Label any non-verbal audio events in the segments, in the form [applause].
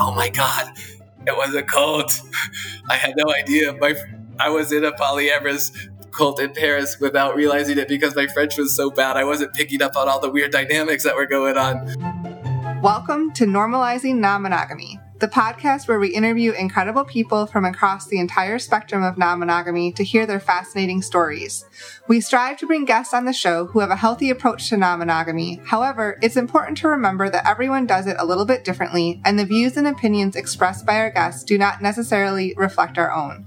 oh my God, it was a cult. I had no idea. My I was in a polyamorous cult in Paris without realizing it because my French was so bad. I wasn't picking up on all the weird dynamics that were going on. Welcome to Normalizing Non Monogamy, the podcast where we interview incredible people from across the entire spectrum of non monogamy to hear their fascinating stories. We strive to bring guests on the show who have a healthy approach to non monogamy. However, it's important to remember that everyone does it a little bit differently, and the views and opinions expressed by our guests do not necessarily reflect our own.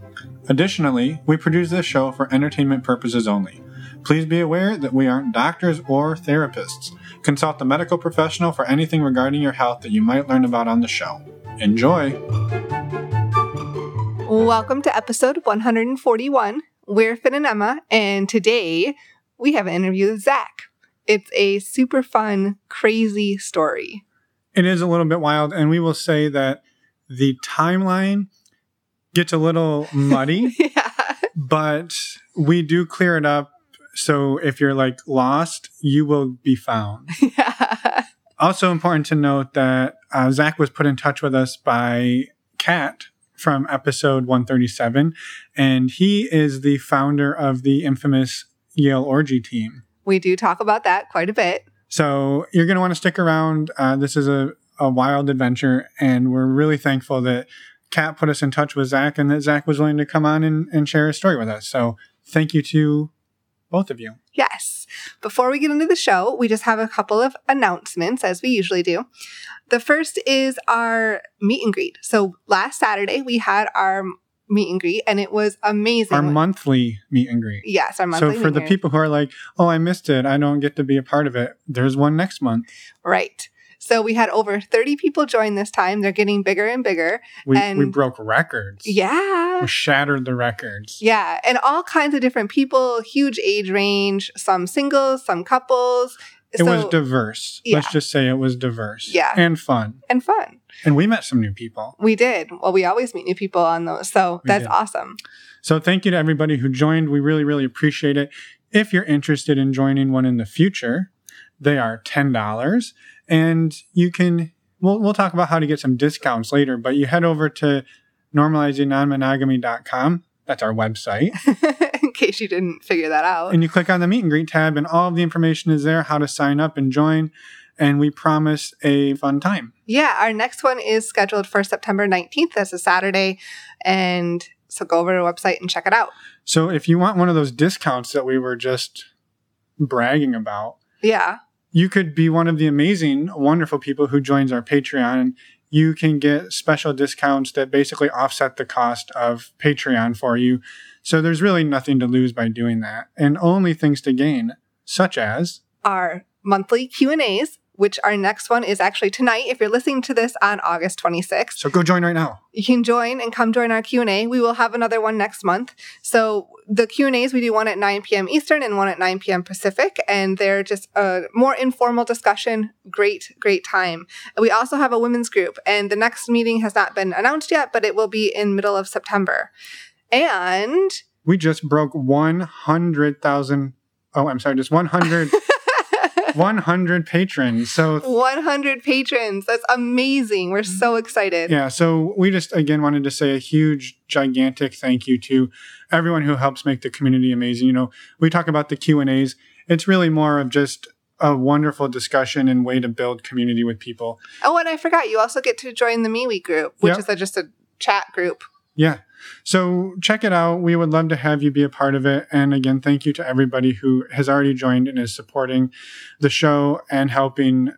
Additionally, we produce this show for entertainment purposes only. Please be aware that we aren't doctors or therapists. Consult a medical professional for anything regarding your health that you might learn about on the show. Enjoy! Welcome to episode 141. We're Finn and Emma, and today we have an interview with Zach. It's a super fun, crazy story. It is a little bit wild, and we will say that the timeline gets a little [laughs] muddy, yeah. but we do clear it up. So if you're like lost, you will be found. [laughs] yeah. Also important to note that uh, Zach was put in touch with us by Kat from episode 137, and he is the founder of the infamous Yale Orgy team. We do talk about that quite a bit. So you're going to want to stick around. Uh, this is a, a wild adventure, and we're really thankful that Kat put us in touch with Zach and that Zach was willing to come on and, and share his story with us. So thank you to both of you. Yes. Before we get into the show, we just have a couple of announcements, as we usually do. The first is our meet and greet. So last Saturday, we had our meet and greet, and it was amazing. Our monthly meet and greet. yes, our monthly. So for the people who are like, oh, I missed it, I don't get to be a part of it, there's one next month. Right. So we had over 30 people join this time. They're getting bigger and bigger. We, we broke records. Yeah. We shattered the records. Yeah. And all kinds of different people, huge age range, some singles, some couples. It was diverse. yeah. Let's just say it was diverse. Yeah. And fun. and fun. And we met some new people. We did. Well, we always meet new people on those. So We that's did. awesome. So thank you to everybody who joined. We really, really appreciate it. If you're interested in joining one in the future, they are $10 and you can we'll we'll talk about how to get some discounts later, but you head over to normalizingnonmonogamy.com. That's our website. [laughs] In case you didn't figure that out. and you click on the meet and greet tab and all of the information is there how to sign up and join and we promise a fun time. Yeah, our next one is scheduled for September 19th. That's a Saturday. And so go over to our website and check it out. So if you want one of those discounts that we were just bragging about, Yeah. You could be one of the amazing, wonderful people who joins our Patreon. And you can get special discounts that basically offset the cost of Patreon for you. So there's really nothing to lose by doing that, and only things to gain, such as Our monthly Q&As, which our next one is actually tonight. If you're listening to this on August 26th, so go join right now. you can join and come join our Q&A. We will have another one next month. So the Q&As, we do one at 9 p.m. Eastern and one at 9 p.m. Pacific. And they're just a more informal discussion. Great, great time. We also have a women's group and the next meeting has not been announced yet, but it will be in middle of September. And We just broke 100,000. Oh, I'm sorry, just 100, [laughs] 100 patrons. So 100 patrons. That's amazing. We're so excited. Yeah, so we just again wanted to say a huge, gigantic thank you to everyone who helps make the community amazing. You know, we talk about the Q and A's. It's really more of just a wonderful discussion and way to build community with people. Oh, and I forgot, you also get to join the MeWe group, which Yep. is a, just a chat group. Yeah, so check it out. We would love to have you be a part of it. And again, thank you to everybody who has already joined and is supporting the show and helping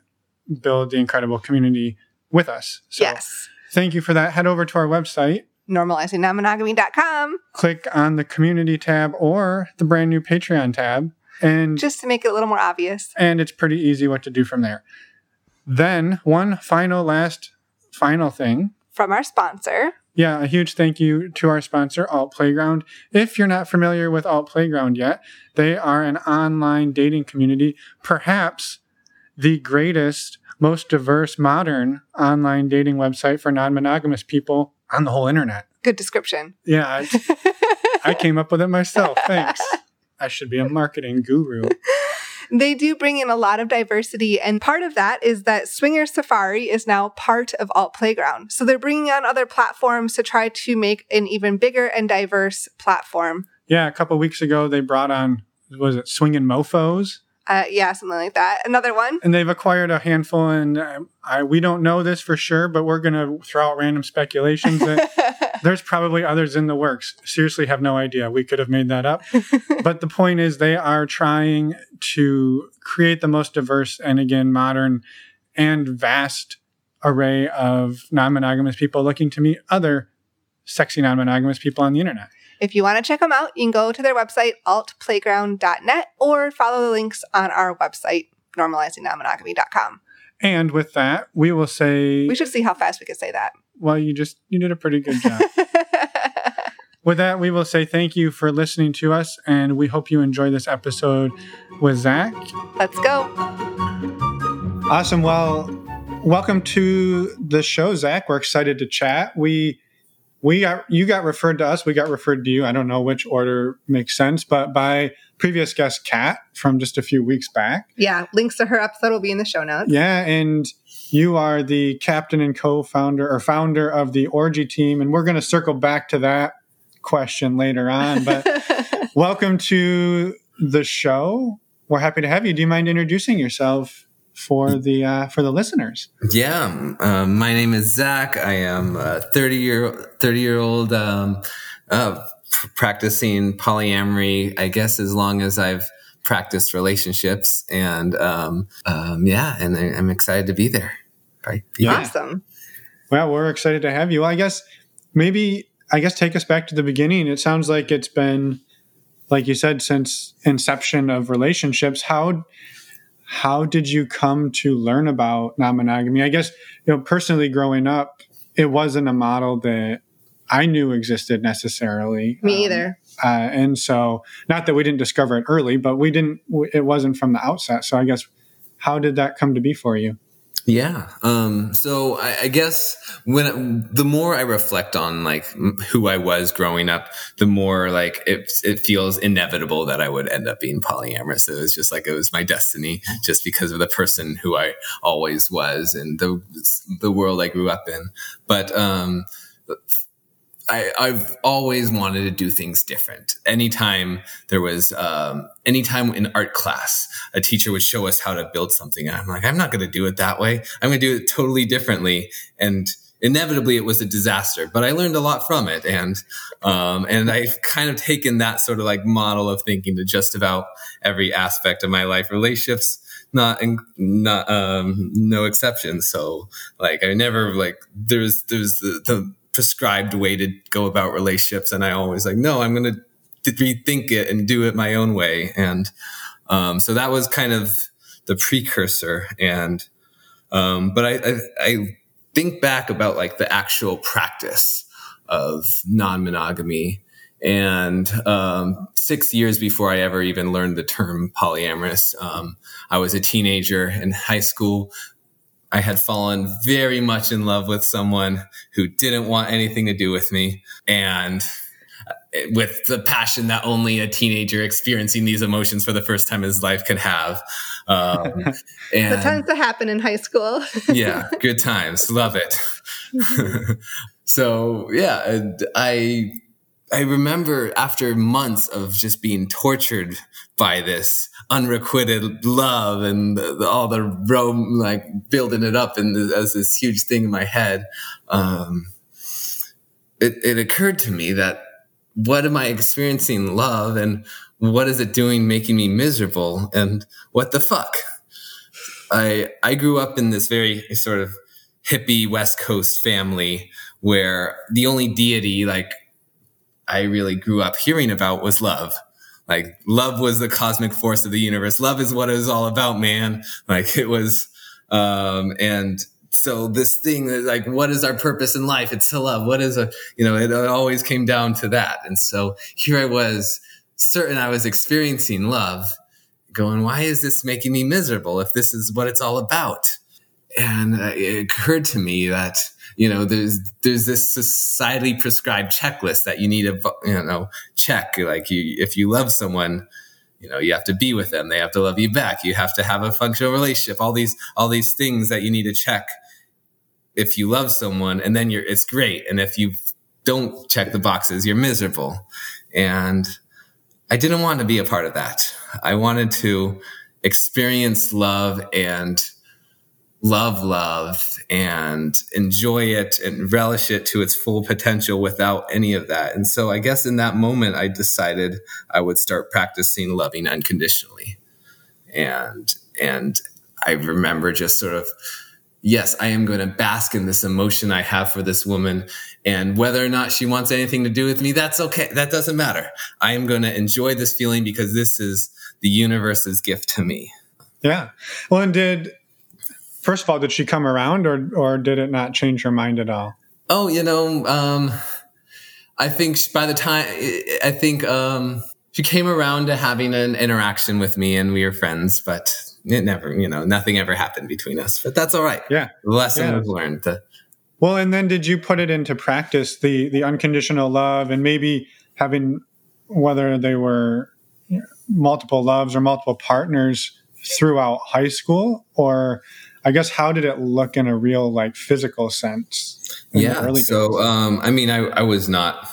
build the incredible community with us. So yes. thank you for that. Head over to our website. normalizingnonmonogamy.com click on the community tab or the brand new Patreon tab and just to make it a little more obvious. and it's pretty easy what to do from there. Then one final last final thing. From our sponsor, Yeah, a huge thank you to our sponsor, Alt Playground. If you're not familiar with Alt Playground yet, they are an online dating community, perhaps the greatest, most diverse, modern online dating website for non monogamous people on the whole internet. good description. Yeah, I, [laughs] I came up with it myself. Thanks. I should be a marketing guru. [laughs] they do bring in a lot of diversity. And part of that is that Swinger Safari is now part of Alt Playground. So they're bringing on other platforms to try to make an even bigger and diverse platform. Yeah, a couple weeks ago they brought on was it Swinging Mofos? Uh, yeah, something like that. Another one. And they've acquired a handful, and uh, I, we don't know this for sure, but we're going to throw out random speculations that [laughs] there's probably others in the works. Seriously, have no idea. We could have made that up. [laughs] but the point is, they are trying to create the most diverse and, again, modern and vast array of non monogamous people looking to meet other sexy non monogamous people on the internet. If you want to check them out, you can go to their website, altplayground.net, or follow the links on our website, normalizingnonmonogamy.com. And with that, we will say We should see how fast we can say that. Well, you just you did a pretty good job. [laughs] with that, we will say thank you for listening to us, and we hope you enjoy this episode with Zach. Let's go. Awesome. Well, welcome to the show, Zach. We're excited to chat. We we got you got referred to us. We got referred to you. I don't know which order makes sense, but by previous guest Kat from just a few weeks back. Yeah, links to her episode will be in the show notes. Yeah, and you are the captain and co-founder or founder of the Orgy team, and we're going to circle back to that question later on. But [laughs] welcome to the show. We're happy to have you. Do you mind introducing yourself for the uh, for the listeners? Yeah, um, my name is Zach. I am a thirty year thirty year old um, uh, practicing polyamory. I guess as long as I've practiced relationships, and um, um yeah, and I, am excited to be there. Right? Yeah. Awesome. Well, we're excited to have you. I guess maybe I guess take us back to the beginning. It sounds like it's been like you said since inception of relationships. How how did you come to learn about non-monogamy? I guess, you know, personally growing up, it wasn't a model that I knew existed necessarily. Me um, either. Uh, and so, not that we didn't discover it early, but we didn't, it wasn't from the outset. So, I guess, how did that come to be for you? Yeah. Um, so I, I, guess when the more I reflect on like who I was growing up, the more like it, it feels inevitable that I would end up being polyamorous. It was just like it was my destiny, just because of the person who I always was and the the world I grew up in. But um, I, I've always wanted to do things different. Anytime there was, um, anytime in art class, a teacher would show us how to build something. And I'm like, I'm not going to do it that way. I'm going to do it totally differently. And inevitably it was a disaster, but I learned a lot from it. And, um, and I've kind of taken that sort of like model of thinking to just about every aspect of my life, relationships, not not um no exceptions so like i never like there's there's the, the prescribed way to go about relationships. And I always like, no, I'm going to rethink it and do it my own way. And um, so that was kind of the precursor. And um, but I, I, I think back about like the actual practice of non-monogamy and um, six years before I ever even learned the term polyamorous, um, I was a teenager in high school I had fallen very much in love with someone who didn't want anything to do with me. And uh, with the passion that only a teenager experiencing these emotions for the first time in his life can have. Um, [laughs] and that tends to happen in high school. [laughs] yeah, good times. Love it. [laughs] so, yeah, I I remember after months of just being tortured by this unrequited love and the, the, all the Rome, like building it up and as this huge thing in my head, um, it, it occurred to me that what am I experiencing love and what is it doing making me miserable and what the fuck? I, I grew up in this very sort of hippie West Coast family where the only deity like I really grew up hearing about was love. Like love was the cosmic force of the universe. Love is what it was all about, man. Like it was, um, and so this thing like, what is our purpose in life? It's to love. What is a, you know, it always came down to that. And so here I was certain I was experiencing love going, why is this making me miserable if this is what it's all about? And uh, it occurred to me that, you know, there's there's this societally prescribed checklist that you need to you know check. Like you, if you love someone, you know you have to be with them. They have to love you back. You have to have a functional relationship. All these all these things that you need to check if you love someone and then you're it's great. And if you don't check the boxes you're miserable. And i didn't want to be a part of that. I wanted to experience love and love love and enjoy it and relish it to its full potential without any of that. And so I guess in that moment, I decided I would start practicing loving unconditionally. And, and I remember just sort of, yes, I am going to bask in this emotion I have for this woman. And whether or not she wants anything to do with me, that's okay. That doesn't matter. I am going to enjoy this feeling because this is the universe's gift to me. Yeah. Well, and did first of all, did she come around or or did it not change her mind at all? Oh, you know, um, I think by the time I think um, she came around to having an interaction with me, and we were friends, but it never, you know, nothing ever happened between us. But that's all right. Yeah, lesson yeah. learned. The, well, and then did you put it into practice the the unconditional love, and maybe having whether they were multiple loves or multiple partners throughout high school, or I guess how did it look in a real like physical sense? Yeah. So um, I mean, I, I was not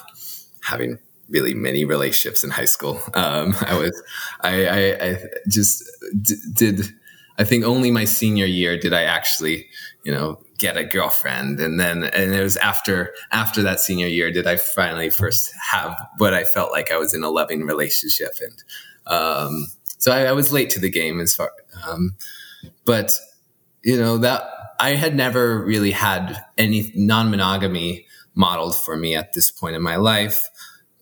having really many relationships in high school. Um, [laughs] I was, I, I, I just d- did. I think only my senior year did I actually, you know, get a girlfriend, and then and it was after after that senior year did I finally first have what I felt like I was in a loving relationship, and um, so I, I was late to the game as far, um, but you know, that I had never really had any non monogamy modeled for me at this point in my life.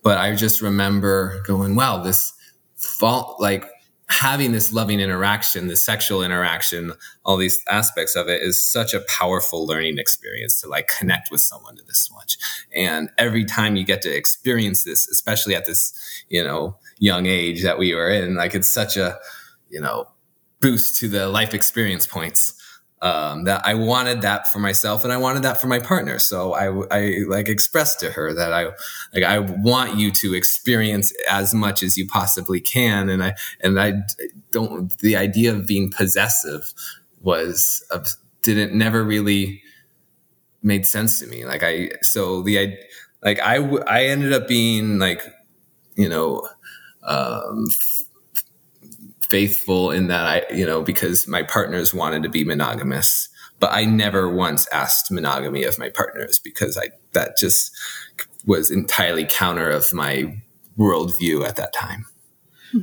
But I just remember going, wow, this fault, like having this loving interaction, this sexual interaction, all these aspects of it is such a powerful learning experience to like connect with someone to this much. And every time you get to experience this, especially at this, you know, young age that we were in, like it's such a, you know, boost to the life experience points um, that I wanted that for myself and I wanted that for my partner. So I, I like expressed to her that I, like, I want you to experience as much as you possibly can. And I, and I don't, the idea of being possessive was, uh, didn't never really made sense to me. Like I, so the, I, like I, I ended up being like, you know, um, faithful in that I, you know, because my partners wanted to be monogamous, but I never once asked monogamy of my partners because I, that just was entirely counter of my worldview at that time.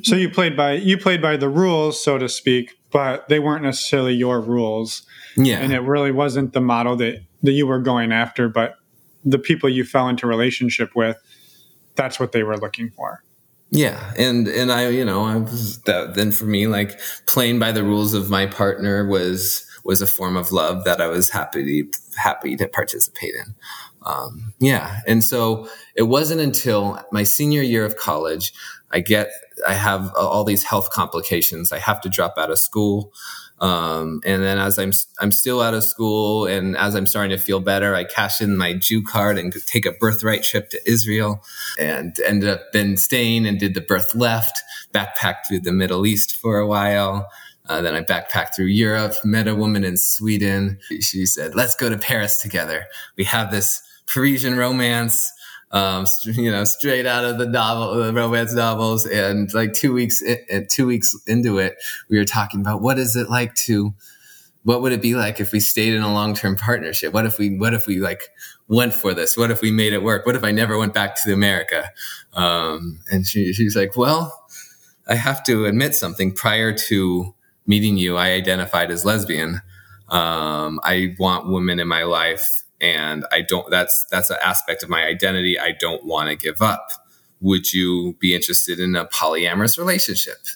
So you played by, you played by the rules, so to speak, but they weren't necessarily your rules. Yeah. And it really wasn't the model that, that you were going after, but the people you fell into relationship with, that's what they were looking for. Yeah, and and I, you know, I was that. Then for me, like playing by the rules of my partner was was a form of love that I was happy happy to participate in. Um, yeah, and so it wasn't until my senior year of college I get I have all these health complications. I have to drop out of school. Um, and then as I'm, I'm still out of school and as I'm starting to feel better, I cash in my Jew card and take a birthright trip to Israel and ended up then staying and did the birth left, backpacked through the Middle East for a while. Uh, then I backpacked through Europe, met a woman in Sweden. She said, let's go to Paris together. We have this Parisian romance um, you know, straight out of the novel, the romance novels. And like two weeks, in, two weeks into it, we were talking about what is it like to, what would it be like if we stayed in a long-term partnership? What if we, what if we like went for this? What if we made it work? What if I never went back to America? Um, and she, she's like, well, I have to admit something prior to meeting you, I identified as lesbian. Um, I want women in my life and I don't that's that's an aspect of my identity I don't want to give up. Would you be interested in a polyamorous relationship?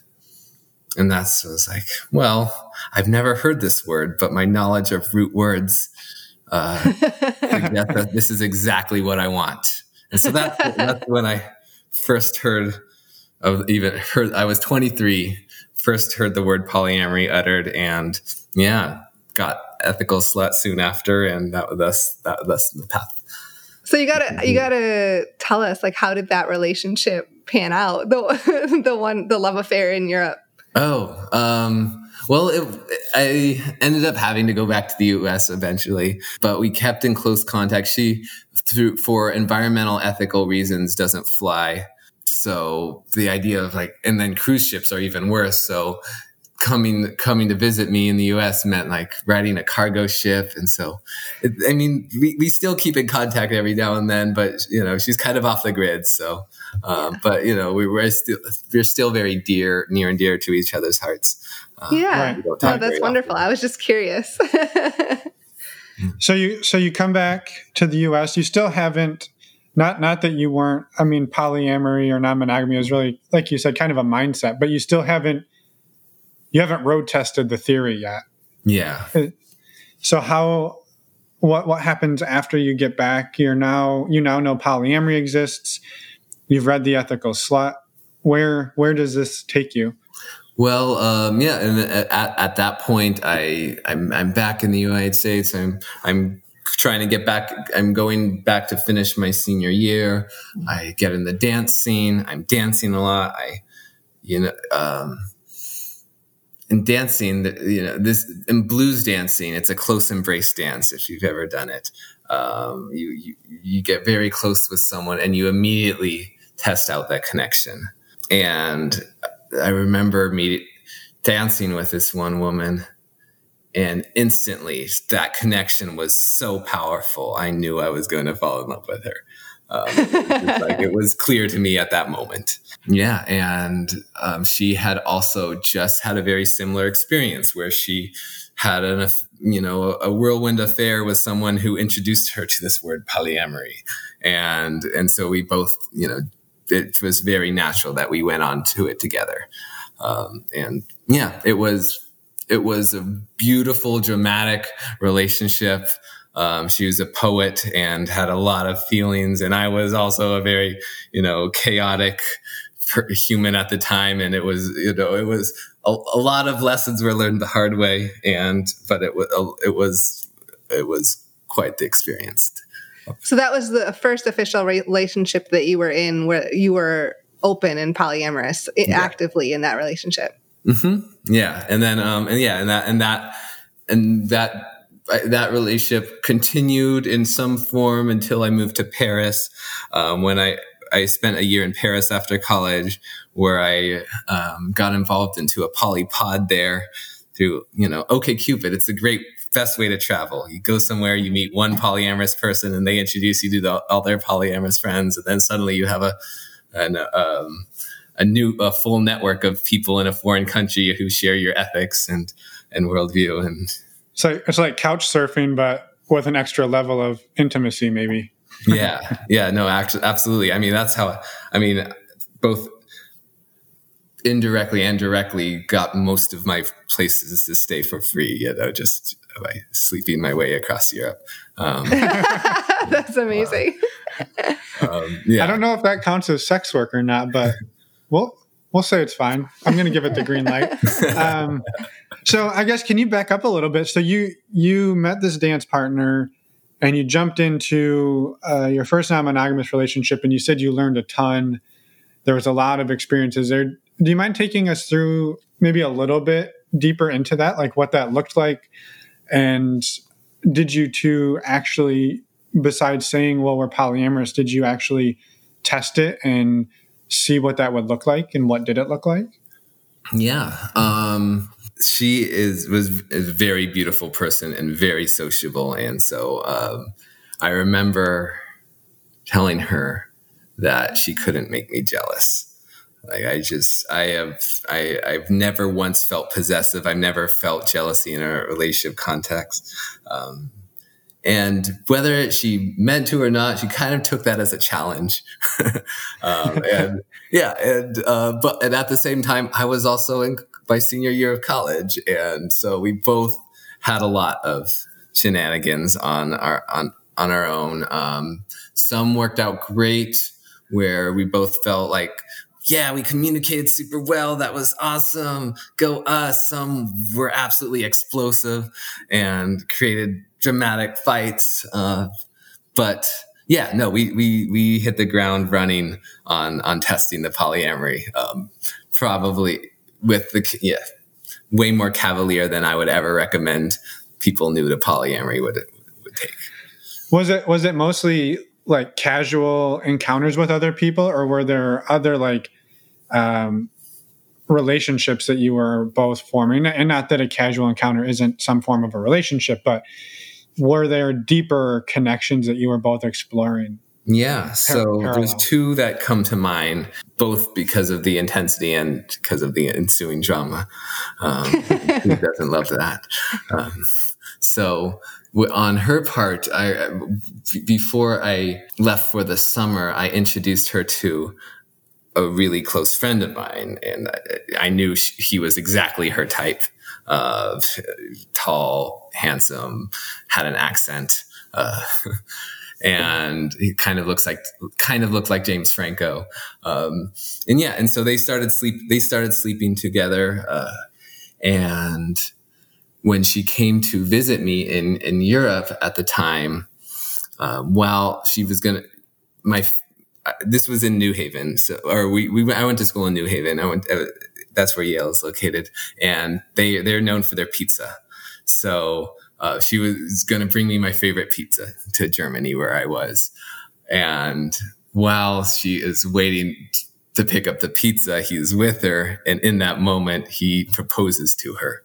And that's I was like, well, I've never heard this word, but my knowledge of root words uh, [laughs] that this is exactly what I want. And so that's that's when I first heard of even heard. I was 23, first heard the word polyamory uttered, and yeah, got ethical slut soon after, and that that's that that's the path. So you gotta you gotta tell us like how did that relationship pan out? The [laughs] the one the love affair in Europe. Oh, um, well, it, I ended up having to go back to the U.S. eventually, but we kept in close contact. She, through for environmental ethical reasons, doesn't fly. So the idea of like, and then cruise ships are even worse. So coming coming to visit me in the U.S. meant like riding a cargo ship, and so it, I mean we, we still keep in contact every now and then, but you know she's kind of off the grid. So, um, but you know we were still we're still very dear, near and dear to each other's hearts. Um, yeah, right. oh, that's wonderful. Often. I was just curious. [laughs] so you so you come back to the U.S. You still haven't. Not, not that you weren't. I mean, polyamory or non-monogamy is really, like you said, kind of a mindset. But you still haven't you haven't road tested the theory yet. Yeah. So how what what happens after you get back? You're now you now know polyamory exists. You've read the ethical slut. Where where does this take you? Well, um, yeah, and at, at that point, I I'm, I'm back in the United States. I'm I'm trying to get back. I'm going back to finish my senior year. I get in the dance scene. I'm dancing a lot. I, you know, um, in dancing, you know, this in blues dancing, it's a close embrace dance. If you've ever done it, um, you, you you get very close with someone, and you immediately test out that connection. And I remember me dancing with this one woman, and instantly that connection was so powerful. I knew I was going to fall in love with her. Um, like, it was clear to me at that moment. Yeah, and um, she had also just had a very similar experience where she had an you know a whirlwind affair with someone who introduced her to this word polyamory, and and so we both you know it was very natural that we went on to it together, um, and yeah, it was it was a beautiful dramatic relationship. Um, she was a poet and had a lot of feelings, and I was also a very, you know, chaotic human at the time, and it was you know it was a, a lot of lessons were learned the hard way, and but it was it was it was quite the experience. So that was the first official relationship that you were in, where you were open and polyamorous yeah. actively in that relationship. Mm-hmm. Yeah, and then um, and yeah, and that and that and that that relationship continued in some form until I moved to Paris. Um, when I I spent a year in Paris after college, where I um, got involved into a polypod there through, you know, OK Cupid. It's a great best way to travel. You go somewhere, you meet one polyamorous person, and they introduce you to the, all their polyamorous friends, and then suddenly you have a an, um, a new a full network of people in a foreign country who share your ethics and and worldview. And so it's like couch surfing, but with an extra level of intimacy, maybe [laughs] yeah, yeah, no, actually, absolutely. I mean, that's how. I mean, both indirectly and directly got most of my places to stay for free. You know, just by sleeping my way across Europe. Um, [laughs] that's amazing. Uh, [laughs] um, yeah, I don't know if that counts as sex work or not, but we'll we'll say it's fine. I'm going to give it the green light. [laughs] Um, so I guess can you back up a little bit? So you you met this dance partner and you jumped into uh, your first non-monogamous relationship and you said you learned a ton there was a lot of experiences there do you mind taking us through maybe a little bit deeper into that like what that looked like and did you two actually besides saying well we're polyamorous did you actually test it and see what that would look like and what did it look like yeah um she is was a very beautiful person and very sociable, and so um, I remember telling her that she couldn't make me jealous. Like I just, I have, I, I've never once felt possessive. I've never felt jealousy in a relationship context. Um, and whether she meant to or not, she kind of took that as a challenge. [laughs] um, [laughs] and yeah, and uh, but and at the same time, I was also in my senior year of college, and so we both had a lot of shenanigans on our on on our own. Um, some worked out great, where we both felt like, yeah, we communicated super well. That was awesome. Go us. Some were absolutely explosive and created dramatic fights. Uh, but yeah, no, we we we hit the ground running on on testing the polyamory. Um, probably with the yeah, way more cavalier than I would ever recommend people new to polyamory would would take. Was it was it mostly like casual encounters with other people, or were there other like um, relationships that you were both forming? And not that a casual encounter isn't some form of a relationship, but were there deeper connections that you were both exploring? Yeah, so Par- there's two that come to mind, both because of the intensity and because of the ensuing drama. Um, [laughs] who doesn't love that? Um, so on her part, I before I left for the summer, I introduced her to a really close friend of mine, and I, knew she, he was exactly her type of tall, handsome, had an accent. Uh, [laughs] and he kind of looks like kind of looked like James Franco. Um, and yeah, and so they started sleep. They started sleeping together, uh, and when she came to visit me in in Europe at the time, um, while she was gonna my this was in New Haven, so or we we I went to school in New Haven. I went. Uh, that's where Yale is located, and they they're known for their pizza. So uh, she was going to bring me my favorite pizza to Germany, where I was, and while she is waiting to pick up the pizza, he's with her, and in that moment, he proposes to her,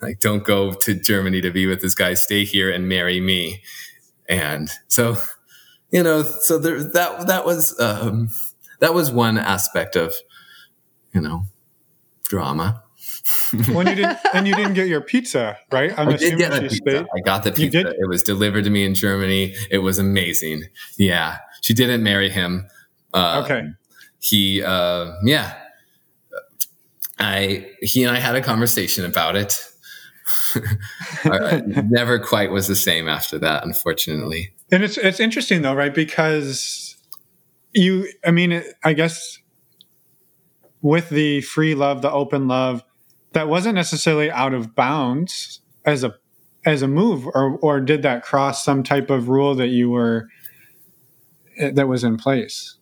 like, "Don't go to Germany to be with this guy. Stay here and marry me." And so, you know, so there that that was um, that was one aspect of, you know, drama. when you didn't and you didn't get your pizza, right? I'm I did get a pizza. Stayed. I got the pizza. It was delivered to me in Germany. It was amazing. Yeah, she didn't marry him. Uh, okay. He, uh, yeah. I he and I had a conversation about it. [laughs] never quite was the same after that, unfortunately. And it's it's interesting though, right? Because you, I mean, I guess with the free love, the open love, that wasn't necessarily out of bounds as a as a move, or or did that cross some type of rule that you were eh, that was in place?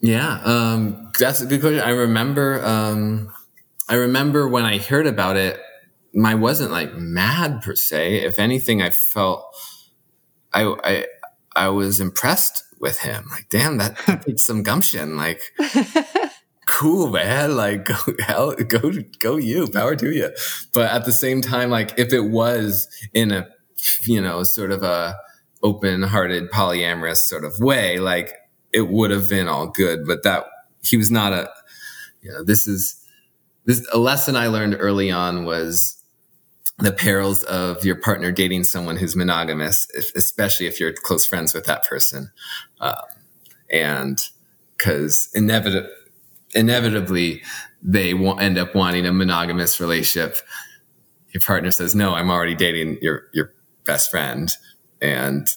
Yeah, um, that's a good question. I remember, um, I remember when I heard about it, I wasn't like mad per se. If anything, I felt I I I was impressed with him. Like, damn, that, that [laughs] takes some gumption. Like, cool, man. Like, go, [laughs] hell, go, go you, power to you. But at the same time, like, if it was in a, you know, sort of a open hearted, polyamorous sort of way, like, it would have been all good. But that, he was not a, you know, this is, this, a lesson I learned early on was the perils of your partner dating someone who's monogamous, if, especially if you're close friends with that person. Um, and because inevitably, inevitably they will end up wanting a monogamous relationship. Your partner says, "No, I'm already dating your your best friend," and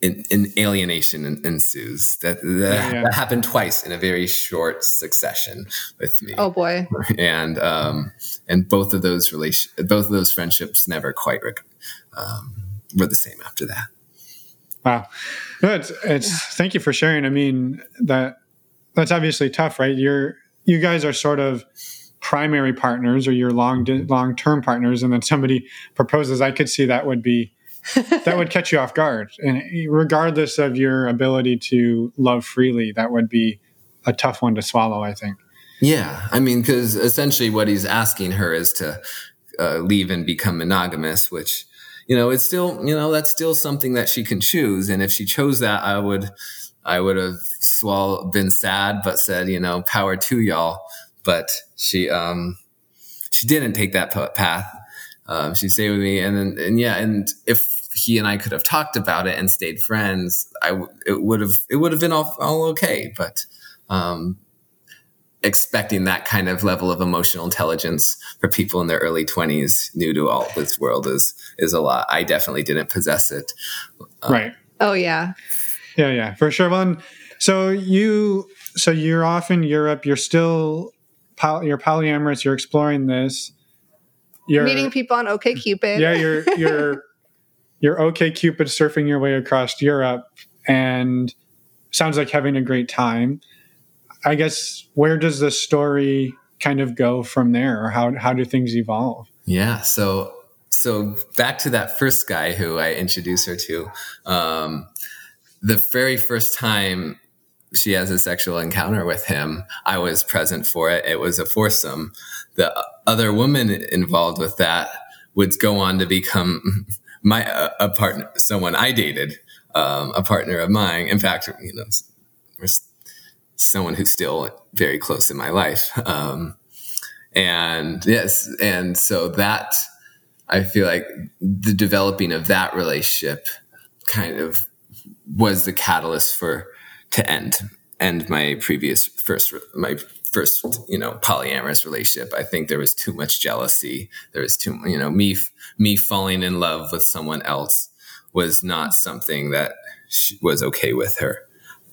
in, in alienation ensues. That that, yeah, yeah. that, happened twice in a very short succession with me. Oh boy! [laughs] And um, and both of those relation, both of those friendships never quite um, were the same after that. Wow, no, it's, it's thank you for sharing. I mean that that's obviously tough, right? You're you guys are sort of primary partners or your long long term partners, and then somebody proposes. I could see that would be that would catch you off guard, and regardless of your ability to love freely, that would be a tough one to swallow. I think. Yeah, I mean, because essentially what he's asking her is to uh, leave and become monogamous, which you know it's still you know that's still something that she can choose, and if she chose that, I would I would have swallowed, been sad, but said, you know, power to y'all. But she, um, she didn't take that path. Um, she stayed with me, and then, and yeah, and if he and I could have talked about it and stayed friends, I it would have it would have been all, all okay. But um, expecting that kind of level of emotional intelligence for people in their early twenties, new to all this world, is is a lot. I definitely didn't possess it. Um, right. Oh yeah. Yeah, yeah, for sure. Well, so you, so you're off in Europe. You're still, poly, you're polyamorous. You're exploring this. You're meeting people on OkCupid. Yeah, you're you're [laughs] you're okay cupid surfing your way across Europe, and sounds like having a great time. I guess where does the story kind of go from there, or how how do things evolve? Yeah. So so back to that first guy who I introduced her to. Um, the very first time she has a sexual encounter with him, I was present for it. It was a foursome. The other woman involved with that would go on to become my a, a partner, someone I dated, um, a partner of mine. In fact, you know, someone who's still very close in my life. Um, and yes, and so that I feel like the developing of that relationship kind of was the catalyst for to end end my previous first my first you know polyamorous relationship i think there was too much jealousy there was too you know me me falling in love with someone else was not something that was okay with her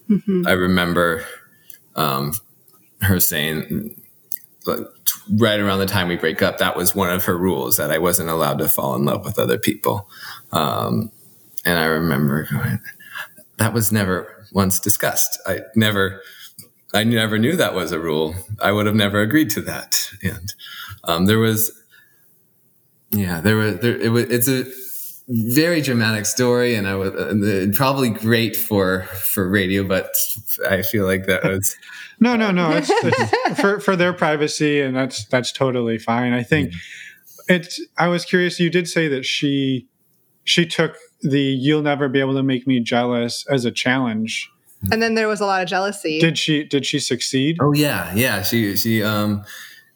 mm-hmm. i remember um, her saying right around the time we break up that was one of her rules that i wasn't allowed to fall in love with other people um, and i remember going that was never once discussed. I never, I never knew that was a rule. I would have never agreed to that. And um, there was, yeah, there was, there, it was, it's a very dramatic story, and I was uh, probably great for for radio, but I feel like that was. [laughs] no, no, no. It's, it's [laughs] for for their privacy, and that's that's totally fine. I think mm-hmm. it's. I was curious. You did say that she she took the "you'll never be able to make me jealous" as a challenge. And then there was a lot of jealousy. Did she? Did she succeed? Oh yeah, yeah. She she um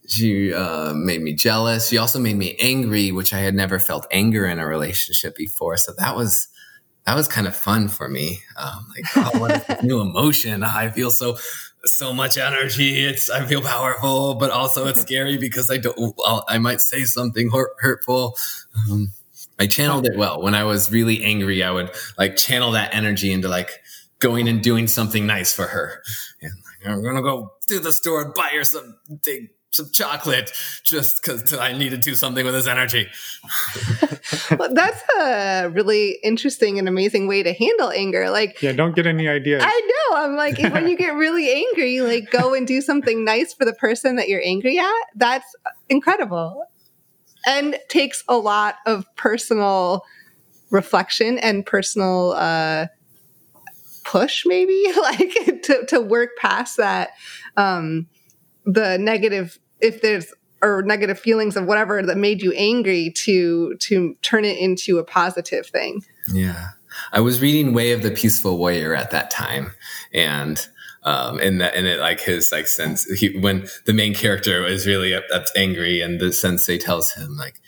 she uh, made me jealous. She also made me angry, which I had never felt anger in a relationship before. So that was that was kind of fun for me. Um, like, oh, what a [laughs] new emotion! I feel so so much energy. It's I feel powerful, but also it's scary because I don't. I'll, i might say something hurt, hurtful. Um, I channeled it well. When I was really angry, I would like channel that energy into like going and doing something nice for her. And like, I'm gonna go to the store and buy her some thing, some chocolate just because I need to do something with this energy. [laughs] well, that's a really interesting and amazing way to handle anger. Like, yeah, don't get any ideas. I know. I'm like, when you get really angry, like, go and do something nice for the person that you're angry at. That's incredible and takes a lot of personal reflection and personal uh, push, maybe [laughs] like to, to work past that um, the negative if there's or negative feelings of whatever that made you angry to to turn it into a positive thing. Yeah. I was reading Way of the Peaceful Warrior at that time and um, and that, and it like his like sense he, when the main character is really up, up angry and the sensei tells him like,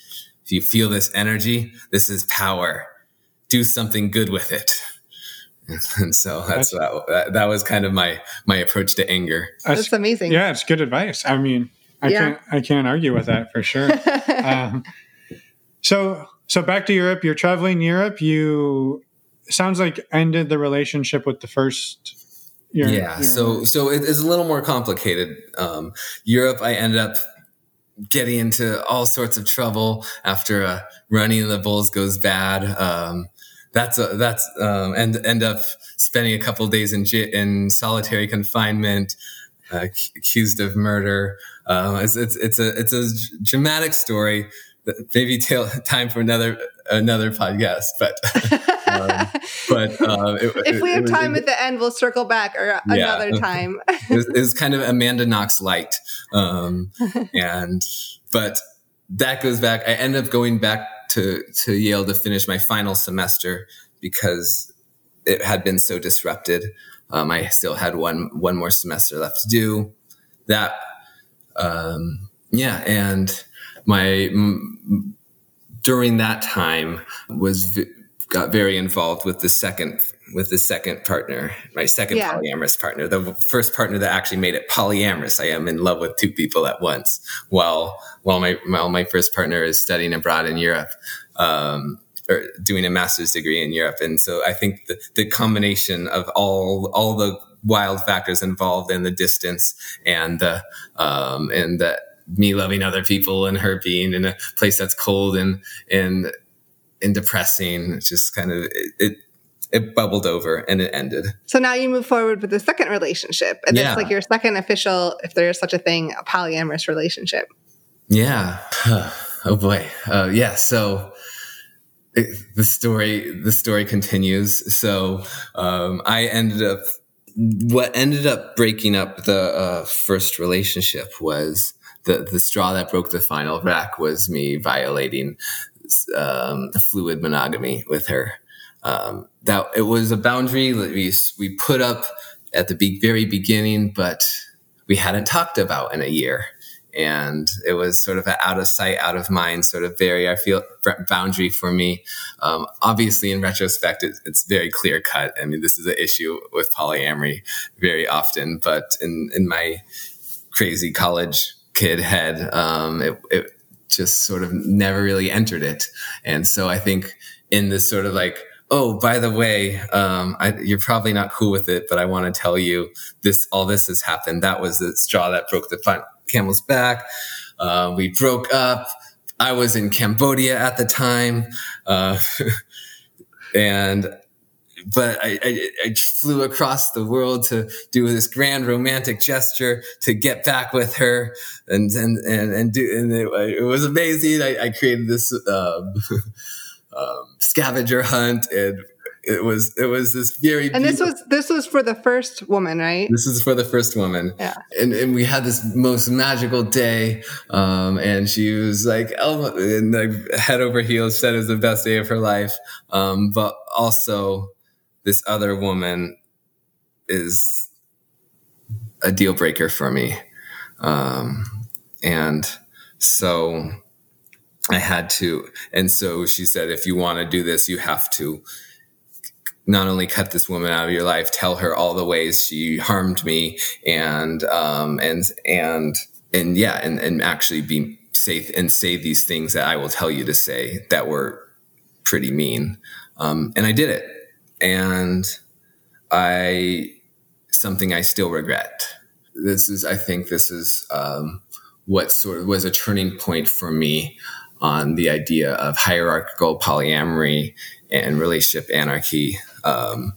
if you feel this energy, this is power. Do something good with it. And [laughs] so that's, that's that, that was kind of my my approach to anger. That's, that's amazing. Yeah, it's good advice. I mean, I yeah. can't I can't argue with that for sure. [laughs] um, so so back to Europe. You're traveling Europe. You sounds like ended the relationship with the first yeah. so so it is a little more complicated. Um, Europe, I ended up getting into all sorts of trouble after uh, running the bulls goes bad. Um, that's a, that's um, and end up spending a couple days in in solitary confinement, uh, accused of murder. Um, it's, it's it's a it's a dramatic story. Maybe [laughs] time for another another podcast, but [laughs] um, but um, it, if we have time it, at the end, we'll circle back or another yeah, [laughs] time. it, was, it, was, kind of Amanda Knox light, um, and but that goes back. I end up going back to to Yale to finish my final semester because it had been so disrupted. Um, I still had one one more semester left to do that. Um, yeah, and my m- during that time was v- got very involved with the second with the second partner, my second yeah. polyamorous partner, the first partner that actually made it polyamorous. I am in love with two people at once, while while my while my first partner is studying abroad in Europe. Um, or doing a master's degree in Europe. And so I think the, the combination of all all the wild factors involved in the distance and the um, and the me loving other people and her being in a place that's cold and and and depressing. It's just kind of it, it it bubbled over and it ended. So now you move forward with the second relationship. And Yeah. that's like your second official, if there is such a thing, a polyamorous relationship. Yeah. [sighs] oh boy. Uh, yeah. So it, the story, the story continues. So um, I ended up, what ended up breaking up the uh, first relationship was the the straw that broke the final wreck was me violating um, fluid monogamy with her. Um, that it was a boundary that we we put up at the be- very beginning, but we hadn't talked about in a year and it was sort of an out of sight, out of mind sort of very, I feel, boundary for me. Um, obviously, in retrospect, it, it's very clear cut. I mean, this is an issue with polyamory very often, but in, in my crazy college kid head, um, it, it just sort of never really entered it. And so I think in this sort of like, oh, by the way, um, I, you're probably not cool with it, but I want to tell you this, all this has happened. That was the straw that broke the camel's back. Uh, we broke up. I was in Cambodia at the time. Uh, [laughs] and, but I, I, I flew across the world to do this grand romantic gesture to get back with her and, and, and, and do, and it, it was amazing. I, I created this, um, [laughs] um, scavenger hunt and it was it was this very And this was this was for the first woman, right? this is for the first woman Yeah. and, and we had this most magical day um, and she was like elbow and like head over heels said it was the best day of her life um, but also this other woman is a deal breaker for me um, and so I had to. And so she said, if you want to do this, you have to not only cut this woman out of your life, tell her all the ways she harmed me and, um, and, and, and yeah, and, and actually be safe and say these things that I will tell you to say that were pretty mean. Um, and I did it. And I, something I still regret. This is, I think this is, um, what sort of was a turning point for me on the idea of hierarchical polyamory and relationship anarchy. Um,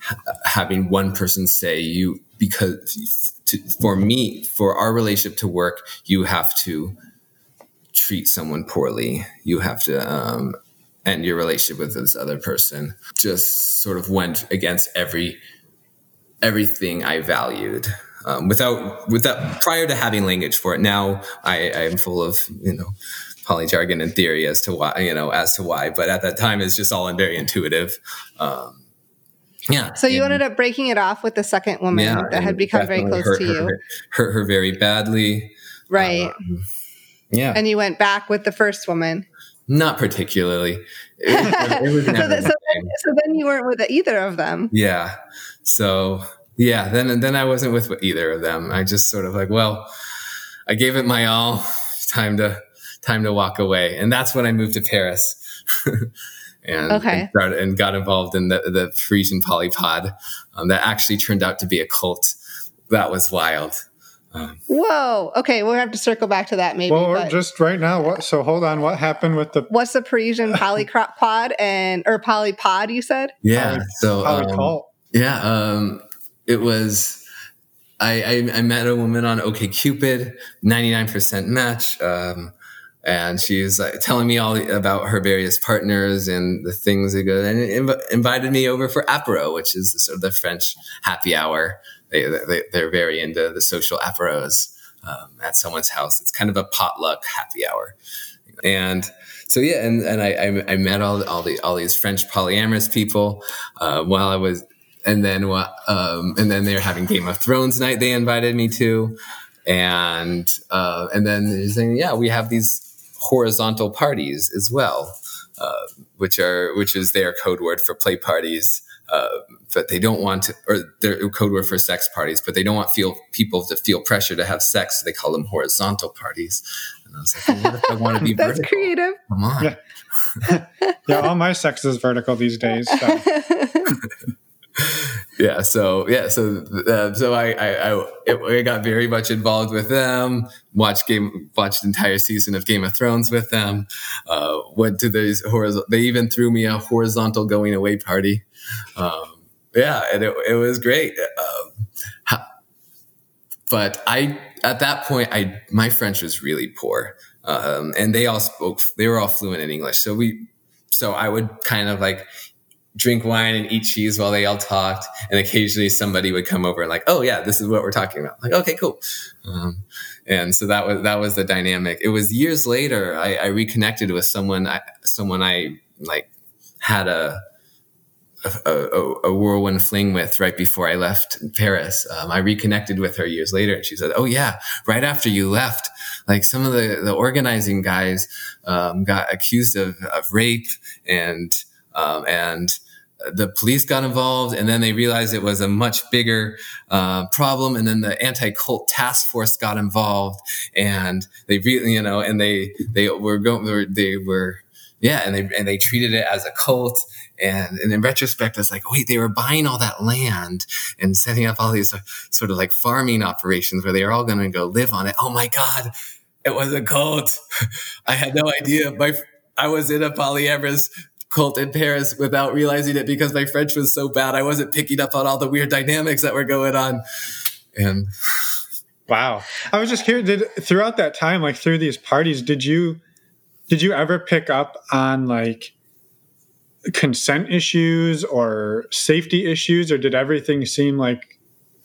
ha- having one person say you because to, for me for our relationship to work, you have to treat someone poorly. You have to um, end your relationship with this other person. Just sort of went against every everything I valued. Um, without without prior to having language for it. Now I am full of you know poly jargon and theory as to why you know as to why. But at that time, it's just all in very intuitive. Um, yeah. So you And- ended up breaking it off with the second woman that had become very close hurt to you, Her, hurt her very badly. right? Um, yeah, and you went back with the first woman. not particularly. It, it was [laughs] So, that, so, then, so then you weren't with either of them. Yeah. So yeah, then then I wasn't with either of them. I just sort of like, well, I gave it my all. Time to time to walk away, and that's when I moved to Paris. [laughs] and, Okay. and, started, and got involved in the, the Parisian polypod um, that actually turned out to be a cult. That was wild. Um, Whoa. Okay, we'll have to circle back to that maybe. Well, but just right now, what? So hold on. What happened with the what's the Parisian [laughs] polypod and or polypod? You said. yeah. poly, so um, polycult? Yeah, um, it was. I, I I met a woman on OK Cupid, ninety nine percent match, um, and she was like telling me all about her various partners and the things they go, and inv- invited me over for apéro, which is the, sort of the French happy hour. They, they they're very into the social apéros um, at someone's house. It's kind of a potluck happy hour, and so yeah, and, and I, I, I met all all the all these French polyamorous people uh, while I was, and then um, and then they were having Game of Thrones night. They invited me to, and uh, and then they're saying, yeah, we have these horizontal parties as well, uh, which are which is their code word for play parties. Uh, but they don't want to, or their code word for sex parties, but they don't want feel people to feel pressure to have sex. So they call them horizontal parties. And I was like, well, what if I want to be [laughs] That's vertical? creative. Come on. Yeah. [laughs] yeah, all my sex is vertical these days. So. [laughs] yeah so yeah so uh, so I I, I it, I got very much involved with them watched game watched entire season of Game of Thrones with them uh, went to these horizontal they even threw me a horizontal going away party Um, yeah, and it, it was great. Um, but I, at that point, I, my French was really poor. Um, and they all spoke, they were all fluent in English. So we, so I would kind of like drink wine and eat cheese while they all talked. And occasionally somebody would come over and like, oh yeah, this is what we're talking about. Like, okay, cool. Um, and so that was that was the dynamic. It was years later I, I reconnected with someone I, someone I like had a a, a, a, whirlwind fling with right before I left Paris. Um, I reconnected with her years later, and she said, "Oh yeah, right after you left, like some of the the organizing guys um, got accused of, of rape and um, and." The police got involved and then they realized it was a much bigger uh, problem and then the anti-cult task force got involved and they really you know and they they were going they were yeah and they and they treated it as a cult and, and in retrospect it's like wait they were buying all that land and setting up all these sort of like farming operations where they were all going to go live on it. Oh my god it was a cult. [laughs] I had no idea. My I was in a polyamorous cult in Paris without realizing it because my French was so bad. I wasn't picking up on all the weird dynamics that were going on. And wow, I was just curious. Did throughout that time, like through these parties, did you did you ever pick up on like consent issues or safety issues, or did everything seem like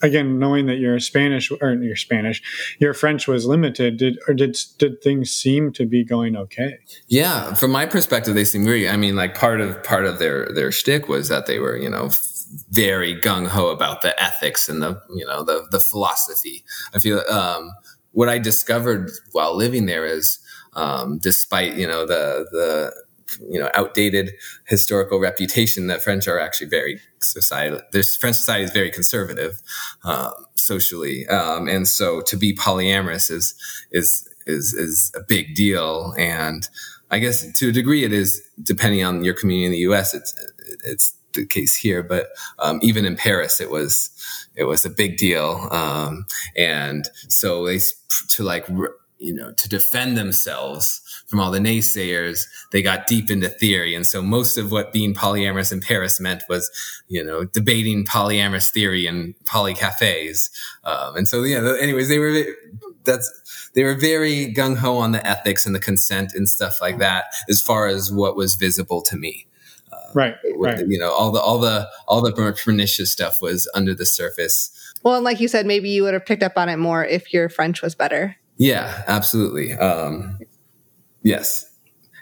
again, knowing that your Spanish or your Spanish, your French was limited, did or did did things seem to be going okay? Yeah, from my perspective, they seem great. I mean, like part of part of their their shtick was that they were, you know, very gung ho about the ethics and the you know the the philosophy. I feel um, what I discovered while living there is, um, despite you know the the you know outdated historical reputation that French are actually very society. This French society is very conservative um, socially, um, and so to be polyamorous is is is is a big deal. And I guess to a degree, it is depending on your community in the U.S. It's it's the case here, but um, even in Paris, it was it was a big deal. Um, and so they to like you know to defend themselves from all the naysayers, they got deep into theory. And so most of what being polyamorous in Paris meant was, you know, debating polyamorous theory in poly cafes. Um, and so, yeah, anyways, they were, that's, they were very gung ho on the ethics and the consent and stuff like that as far as what was visible to me. Uh, right, right. You know, all the, all the, all the pernicious stuff was under the surface. Well, and like you said, maybe you would have picked up on it more if your French was better. Yeah, absolutely. Um, Yes.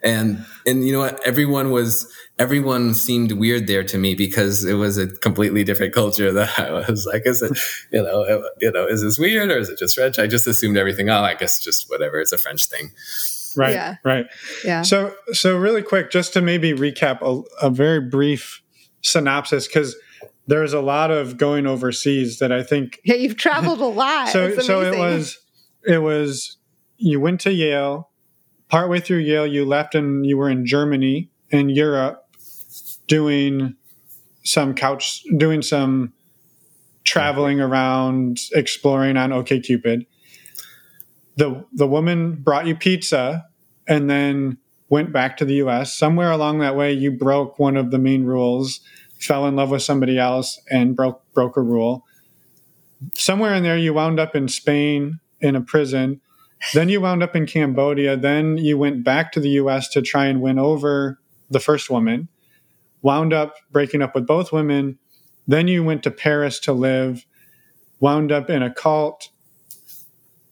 And and you know what? Everyone was everyone seemed weird there to me because it was a completely different culture [laughs] that I was like, is it, you know, you know, is this weird or is it just French? I just assumed everything. Oh, I guess just whatever. It's a French thing. Right. Yeah. Right. Yeah. So so really quick, just to maybe recap a, a very brief synopsis because there's a lot of going overseas that I think. Yeah, you've traveled a lot. so so it was it was you went to Yale partway through Yale, you left and you were in Germany and Europe doing some couch, doing some traveling around, exploring on OKCupid. The the woman brought you pizza and then went back to the US. Somewhere along that way, you broke one of the main rules, fell in love with somebody else, and broke broke a rule. Somewhere in there, you wound up in Spain in a prison then you wound up in Cambodia. Then you went back to the US to try and win over the first woman, wound up breaking up with both women. Then you went to Paris to live, wound up in a cult.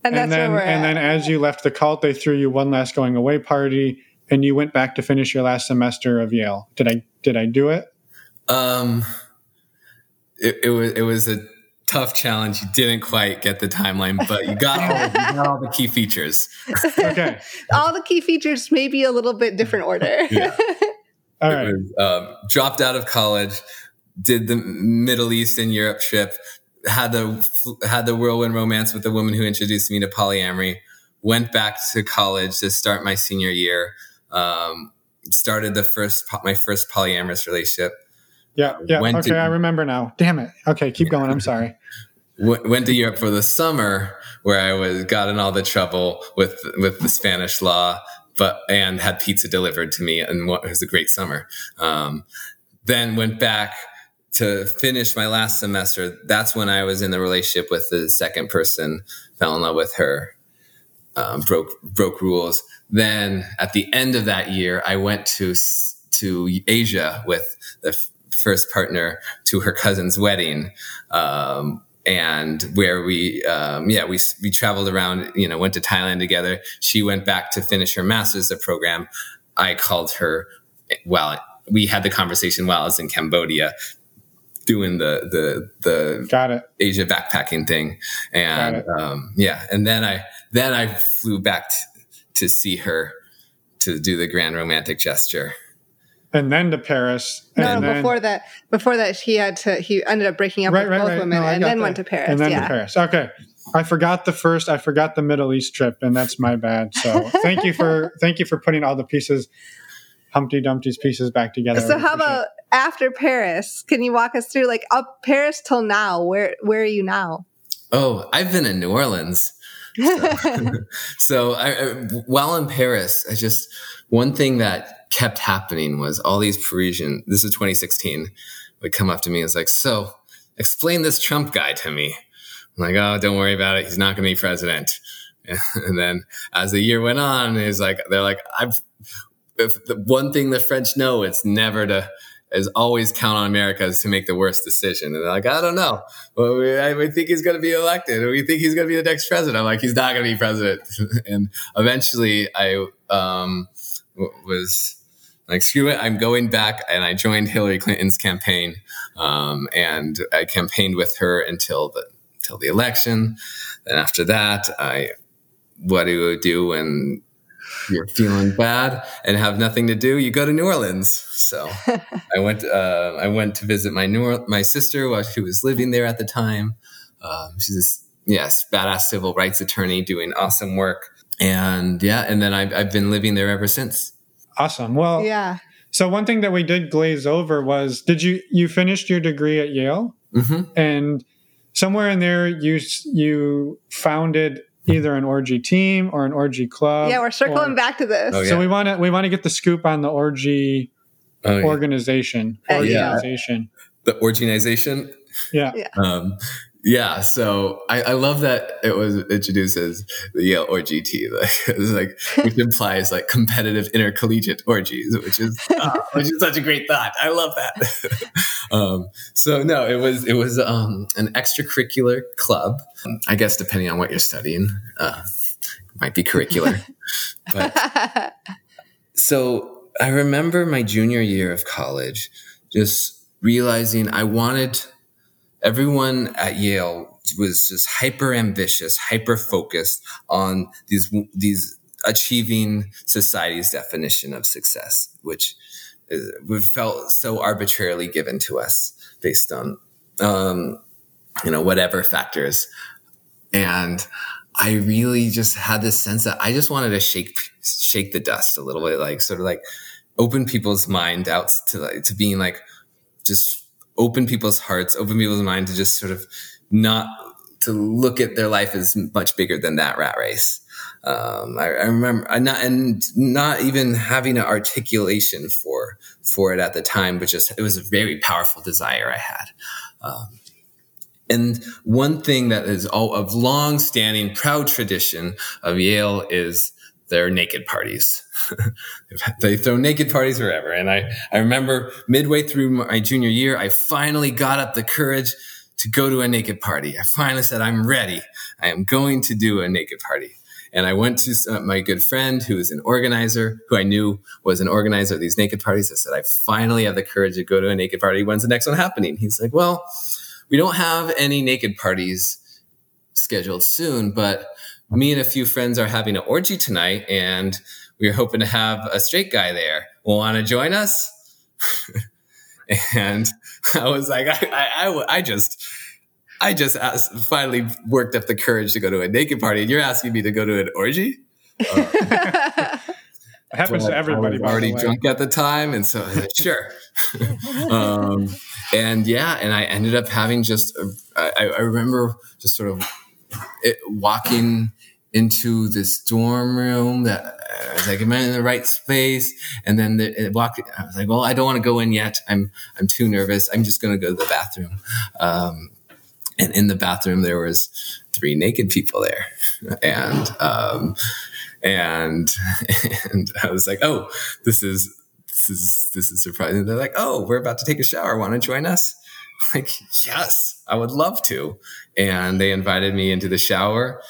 And, and then, and then as you left the cult, they threw you one last going away party, and you went back to finish your last semester of Yale. Did I did I do it? Um, it, it was it was a tough challenge. You didn't quite get the timeline, but you got all, you got all the key features. [laughs] okay. [laughs] all the key features, maybe a little bit different order. [laughs] yeah. All right. Was, um, dropped out of college, did the Middle East and Europe trip, had the had the whirlwind romance with the woman who introduced me to polyamory. Went back to college to start my senior year. Um, started the first my first polyamorous relationship yeah, yeah. Went okay, to, I remember now. Damn it. Okay, keep going. I'm sorry. Went to Europe for the summer, where I was got in all the trouble with with the Spanish law, but and had pizza delivered to me, and it was a great summer. Um, then went back to finish my last semester, that's when I was in the relationship with the second person, fell in love with her, um, broke broke rules. Then at the end of that year, I went to to Asia with the f- first partner to her cousin's wedding. Um, and where we, um, yeah, we, we traveled around, you know, went to Thailand together. She went back to finish her master's program. I called her while we had the conversation while I was in Cambodia doing the the the got it Asia backpacking thing, and um, yeah, and then I then I flew back t- to see her to do the grand romantic gesture, and then to Paris. No, no, before that, before that, he had to. He ended up breaking up right, with right, both right. women, no, and then that. went to Paris. And then yeah. to Paris. Okay, I forgot the first. I forgot the Middle East trip, and that's my bad. So [laughs] thank you for thank you for putting all the pieces, Humpty Dumpty's pieces back together. So how about after Paris? Can you walk us through like up Paris till now? Where where are you now? Oh, I've been in New Orleans. [laughs] So, [laughs] so I, I, while in Paris, I just one thing that kept happening was all these Parisian. This is 2016. Would come up to me and was like, "So, explain this Trump guy to me." I'm like, "Oh, don't worry about it. He's not going to be president." [laughs] And then as the year went on, he's like, "They're like, I've." If the one thing the French know, it's never to is always count on America to make the worst decision. And they're like, I don't know. Well, we, I, we think he's going to be elected. We think he's going to be the next president. I'm like, he's not going to be president. [laughs] and eventually I um, was like, screw it. I'm going back. And I joined Hillary Clinton's campaign. Um, and I campaigned with her until the, until the election. And after that, I, what do you do when you're feeling bad and have nothing to do, you go to New Orleans. So [laughs] I went. Uh, I went to visit my New my sister while she was living there at the time. Um, she's this yes badass civil rights attorney doing awesome work, and yeah, and then I've, I've been living there ever since. Awesome. Well, yeah. So one thing that we did glaze over was, did you you finished your degree at Yale, mm-hmm. and somewhere in there you you founded either an orgy team or an orgy club. Yeah, we're circling or, back to this. Oh, yeah. So we want to we want to get the scoop on the orgy oh, yeah. organization. Uh, yeah. Organization. The organization. Yeah. Yeah. Um, yeah, so I, I love that it was introduced as the Yale OGT, [laughs] like, like which implies like competitive intercollegiate orgies, which is uh, [laughs] which is such a great thought. I love that. [laughs] um, so no, it was it was um, an extracurricular club. I guess depending on what you're studying, uh, might be curricular. but, so I remember my junior year of college, just realizing I wanted everyone at Yale was just hyper ambitious, hyper focused on these these achieving society's definition of success, which is, felt so arbitrarily given to us based on um, you know whatever factors, and I really just had this sense that I just wanted to shake shake the dust a little bit, like sort of like open people's mind out to like to being like just open people's hearts, open people's mind to just sort of not to look at their life as much bigger than that rat race. Um, I, I, remember I not and not even having an articulation for for it at the time, but just it was a very powerful desire I had. Um, and one thing that is all of long standing proud tradition of Yale is their naked parties. [laughs] they throw naked parties wherever. And I, I remember midway through my junior year, I finally got up the courage to go to a naked party. I finally said, I'm ready. I am going to do a naked party. And I went to uh, my good friend who is an organizer, who I knew was an organizer of these naked parties. I said, I finally have the courage to go to a naked party. When's the next one happening? He's like, well, we don't have any naked parties scheduled soon, but me and a few friends are having an orgy tonight and we are hoping to have a straight guy there. Want to join us? [laughs] and I was like, I, I, I just, I just asked, finally worked up the courage to go to a naked party, and you're asking me to go to an orgy. Uh, [laughs] it happens well, to everybody. I was already drunk at the time, and so sure. [laughs] um, and yeah, and I ended up having just, I, I remember just sort of it, walking into this dorm room that I was like, am I in the right space? And then the, it walked, I was like, well, I don't want to go in yet. I'm, I'm too nervous. I'm just going to go to the bathroom. Um, and in the bathroom, there was three naked people there. And, um, and, [laughs] and I was like, oh, this is, this is, this is surprising. They're like, oh, we're about to take a shower. Want to join us? [laughs] like, yes, I would love to. And they invited me into the shower.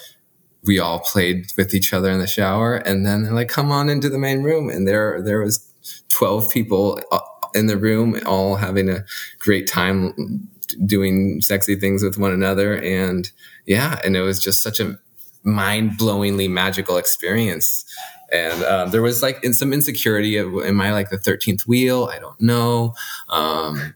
We all played with each other in the shower. And then they're like, come on into the main room. And there, there was 12 people uh, in the room, all having a great time doing sexy things with one another. And yeah, and it was just such a mind blowingly magical experience. And um, there was like in some insecurity of, am I like the 13th wheel? I don't know. Um,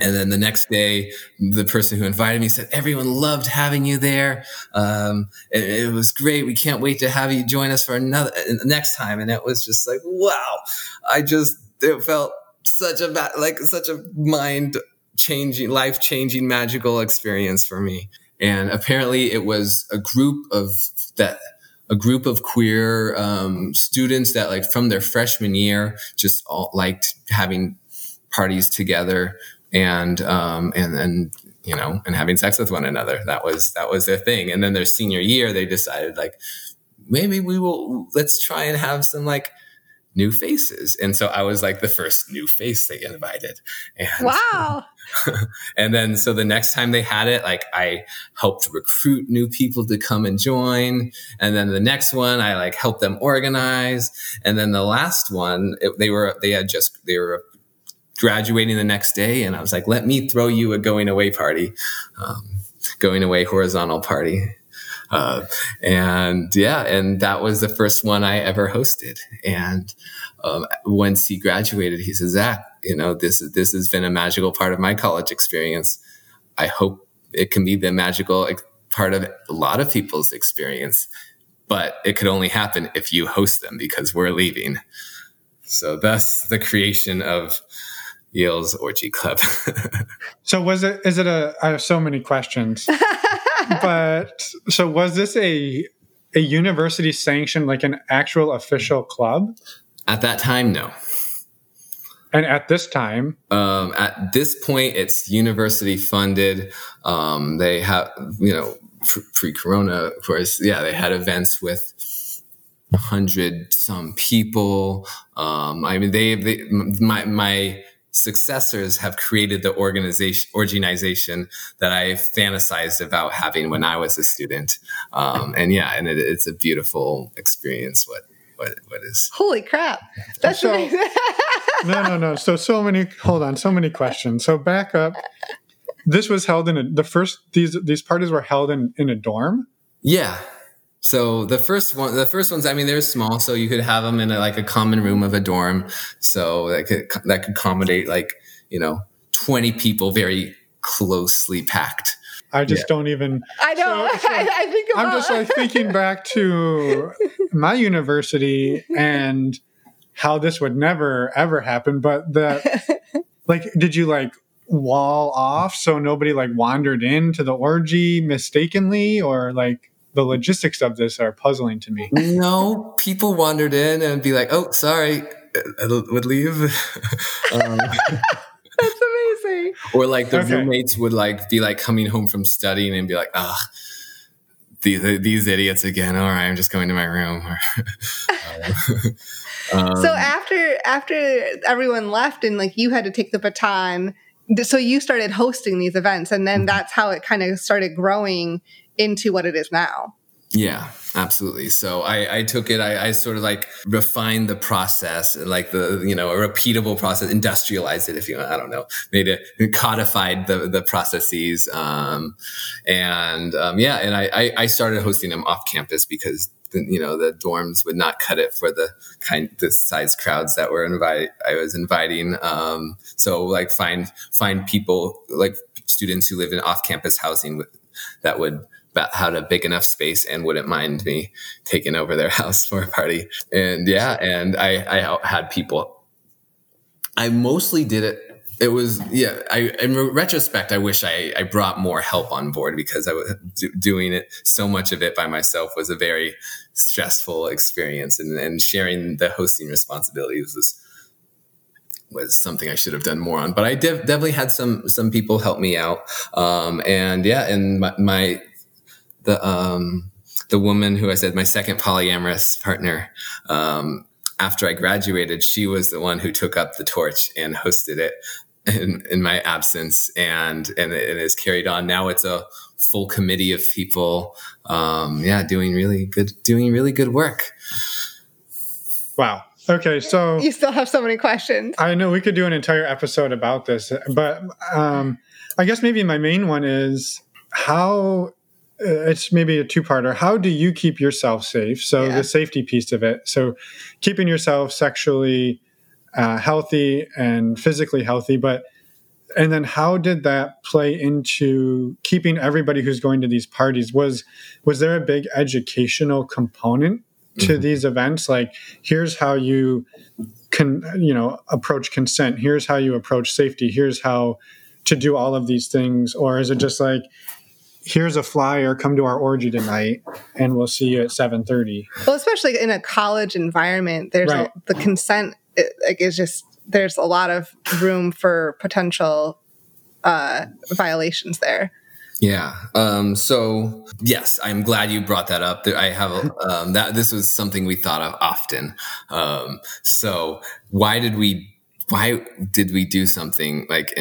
and then the next day, the person who invited me said, everyone loved having you there. Um, it, it, was great. We can't wait to have you join us for another next time. And it was just like, wow. I just, it felt such a, like such a mind changing, life changing, magical experience for me. And apparently it was a group of that, a group of queer um, students that like from their freshman year just all liked having parties together and um, and and you know and having sex with one another. That was that was their thing. And then their senior year, they decided like maybe we will let's try and have some like new faces. And so I was like the first new face they invited. And, wow. [laughs] and then so the next time they had it, like I helped recruit new people to come and join. And then the next one, I like helped them organize. And then the last one, it, they were, they had just, they were graduating the next day. And I was like, let me throw you a going away party, um, going away horizontal party. Uh, and yeah, and that was the first one I ever hosted. And um, once he graduated, he says, Zach, you know, this, this has been a magical part of my college experience. I hope it can be the magical part of a lot of people's experience, but it could only happen if you host them because we're leaving. So thus the creation of Yale's Orgy Club. [laughs] so was it? Is it a? I have so many questions, [laughs] but so was this a a university sanctioned, like an actual official club? At that time, no. And at this time, um, at this point, it's university funded. Um, they have, you know, pre-corona, of course, yeah, they had events with hundred some people. Um, I mean, they, they my my successors have created the organization organization that I fantasized about having when I was a student. Um, and yeah, and it, it's a beautiful experience. What what what is? Holy crap! That's so, [laughs] no, no, no. So so many. Hold on. So many questions. So back up. This was held in a, the first. These these parties were held in in a dorm. Yeah, so the first one, the first ones, I mean, they're small, so you could have them in a, like a common room of a dorm. So that could, that could accommodate like, you know, 20 people very closely packed. I just yeah. don't even. I know. So, so [laughs] I, I, think about, I'm just like [laughs] thinking back to my university and how this would never ever happen. But the [laughs] like, did you like wall off so nobody like wandered into the orgy mistakenly or like? The logistics of this are puzzling to me. No, people wandered in and be like, "Oh, sorry," I would leave. [laughs] um, That's amazing. Or like the okay. roommates would like be like coming home from studying and be like, "Ah." These, these idiots again. All right, I'm just going to my room. [laughs] um, so after after everyone left and like you had to take the baton, so you started hosting these events, and then mm-hmm. that's how it kind of started growing into what it is now. Yeah, absolutely. So I, I took it, I, I, sort of like refined the process, like the, you know, a repeatable process, industrialized it, if you. I don't know, made it, codified the, the processes. Um, and, um, yeah, and I, I started hosting them off campus because, the, you know, the dorms would not cut it for the kind, the size crowds that were invite, I was inviting. Um, so like find, find people, like students who live in off campus housing with, that would, had a big enough space and wouldn't mind me taking over their [laughs] house for a party. And yeah, and I, I had people. I mostly did it it was yeah i in retrospect i wish i i brought more help on board because i was do, doing it so much of it by myself was a very stressful experience and, and sharing the hosting responsibilities was was something I should have done more on, but I de- definitely had some some people help me out. Um, and yeah, and my, my the um, the woman who I said my second polyamorous partner um, after I graduated, she was the one who took up the torch and hosted it in, in my absence, and and it, it is carried on. Now it's a full committee of people, um, yeah, doing really good, doing really good work. Wow. Okay, so [laughs] you still have so many questions. I know we could do an entire episode about this, but um, I guess maybe my main one is how it's maybe a two-parter. How do you keep yourself safe? So yeah. the safety piece of it. So keeping yourself sexually uh, healthy and physically healthy, but and then how did that play into keeping everybody who's going to these parties? Was was there a big educational component to mm-hmm. these events? Like, here's how you can you know approach consent. Here's how you approach safety. Here's how to do all of these things, or is it just like here's a flyer come to our orgy tonight and we'll see you at 7.30 well especially in a college environment there's right. a, the consent it, like is just there's a lot of room for potential uh, violations there yeah. Um, so yes, I'm glad you brought that up. I have um, that. This was something we thought of often. Um, so why did we? Why did we do something like?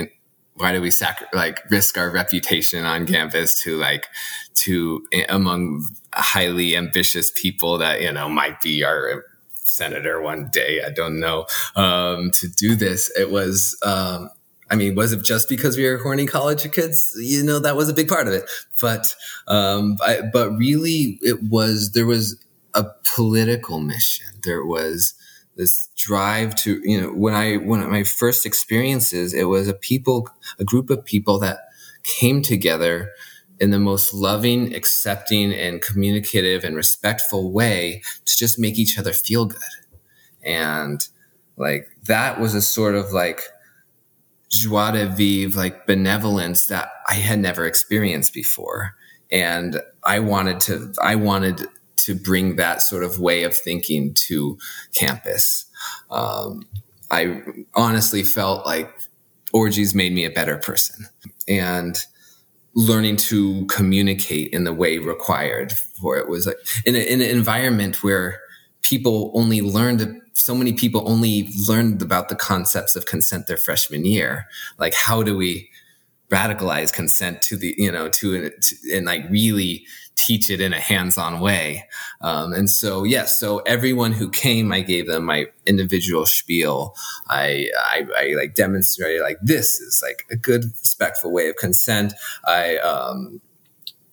Why do we sac- like risk our reputation on campus to like to among highly ambitious people that you know might be our senator one day i don't know um, to do this it was um, I mean, was it just because we were horny college kids? You know, that was a big part of it. But, um, I, but really, it was there was a political mission. There was this drive to you know when i when my first experiences it was a people a group of people that came together in the most loving accepting and communicative and respectful way to just make each other feel good. And like that was a sort of like joie de vivre like benevolence that i had never experienced before. And i wanted to i wanted to bring that sort of way of thinking to campus. Um, I honestly felt like orgies made me a better person and learning to communicate in the way required for it was like in, a, in an environment where people only learned so many people only learned about the concepts of consent their freshman year like how do we radicalize consent to the you know to, to and like really teach it in a hands-on way. Um, and so, yes, so everyone who came, I gave them my individual spiel. I, I, I like demonstrated like this is like a good, respectful way of consent. I, um,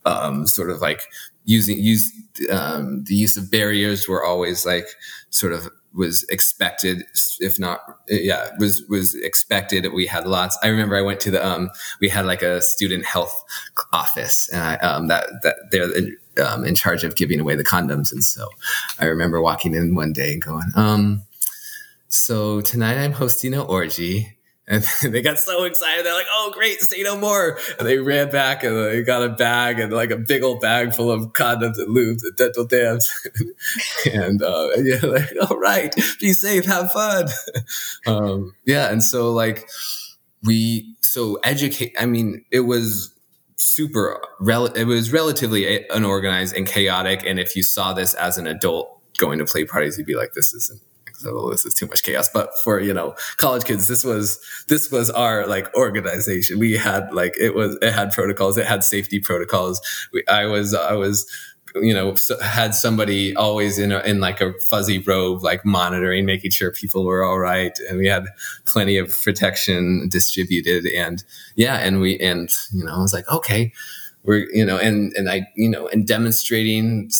um, sort of like using use um, the use of barriers were always like sort of was expected, if not, yeah, was was expected. We had lots. I remember I went to the um, we had like a student health office, and I um, that that they're in, um, in charge of giving away the condoms, and so I remember walking in one day and going, um, so tonight I'm hosting an orgy and [laughs] they got so excited. They're like, oh, great, say no more. And they ran back and they got a bag and like a big old bag full of condoms and lubes and dental dams. [laughs] and uh, yeah, [laughs] like, all right, be safe, have fun. um, yeah. And so, like, we, so educate, I mean, it was super, rel- it was relatively unorganized and chaotic. And if you saw this as an adult going to play parties, you'd be like, this isn't oh, this is too much chaos. But for, you know, college kids, this was, this was our like organization. We had like, it was, it had protocols, it had safety protocols. We, I was, I was, you know, had somebody always in a, in like a fuzzy robe, like monitoring, making sure people were all right. And we had plenty of protection distributed. And yeah, and we, and, you know, I was like, okay, we're, you know, and, and I, you know, and demonstrating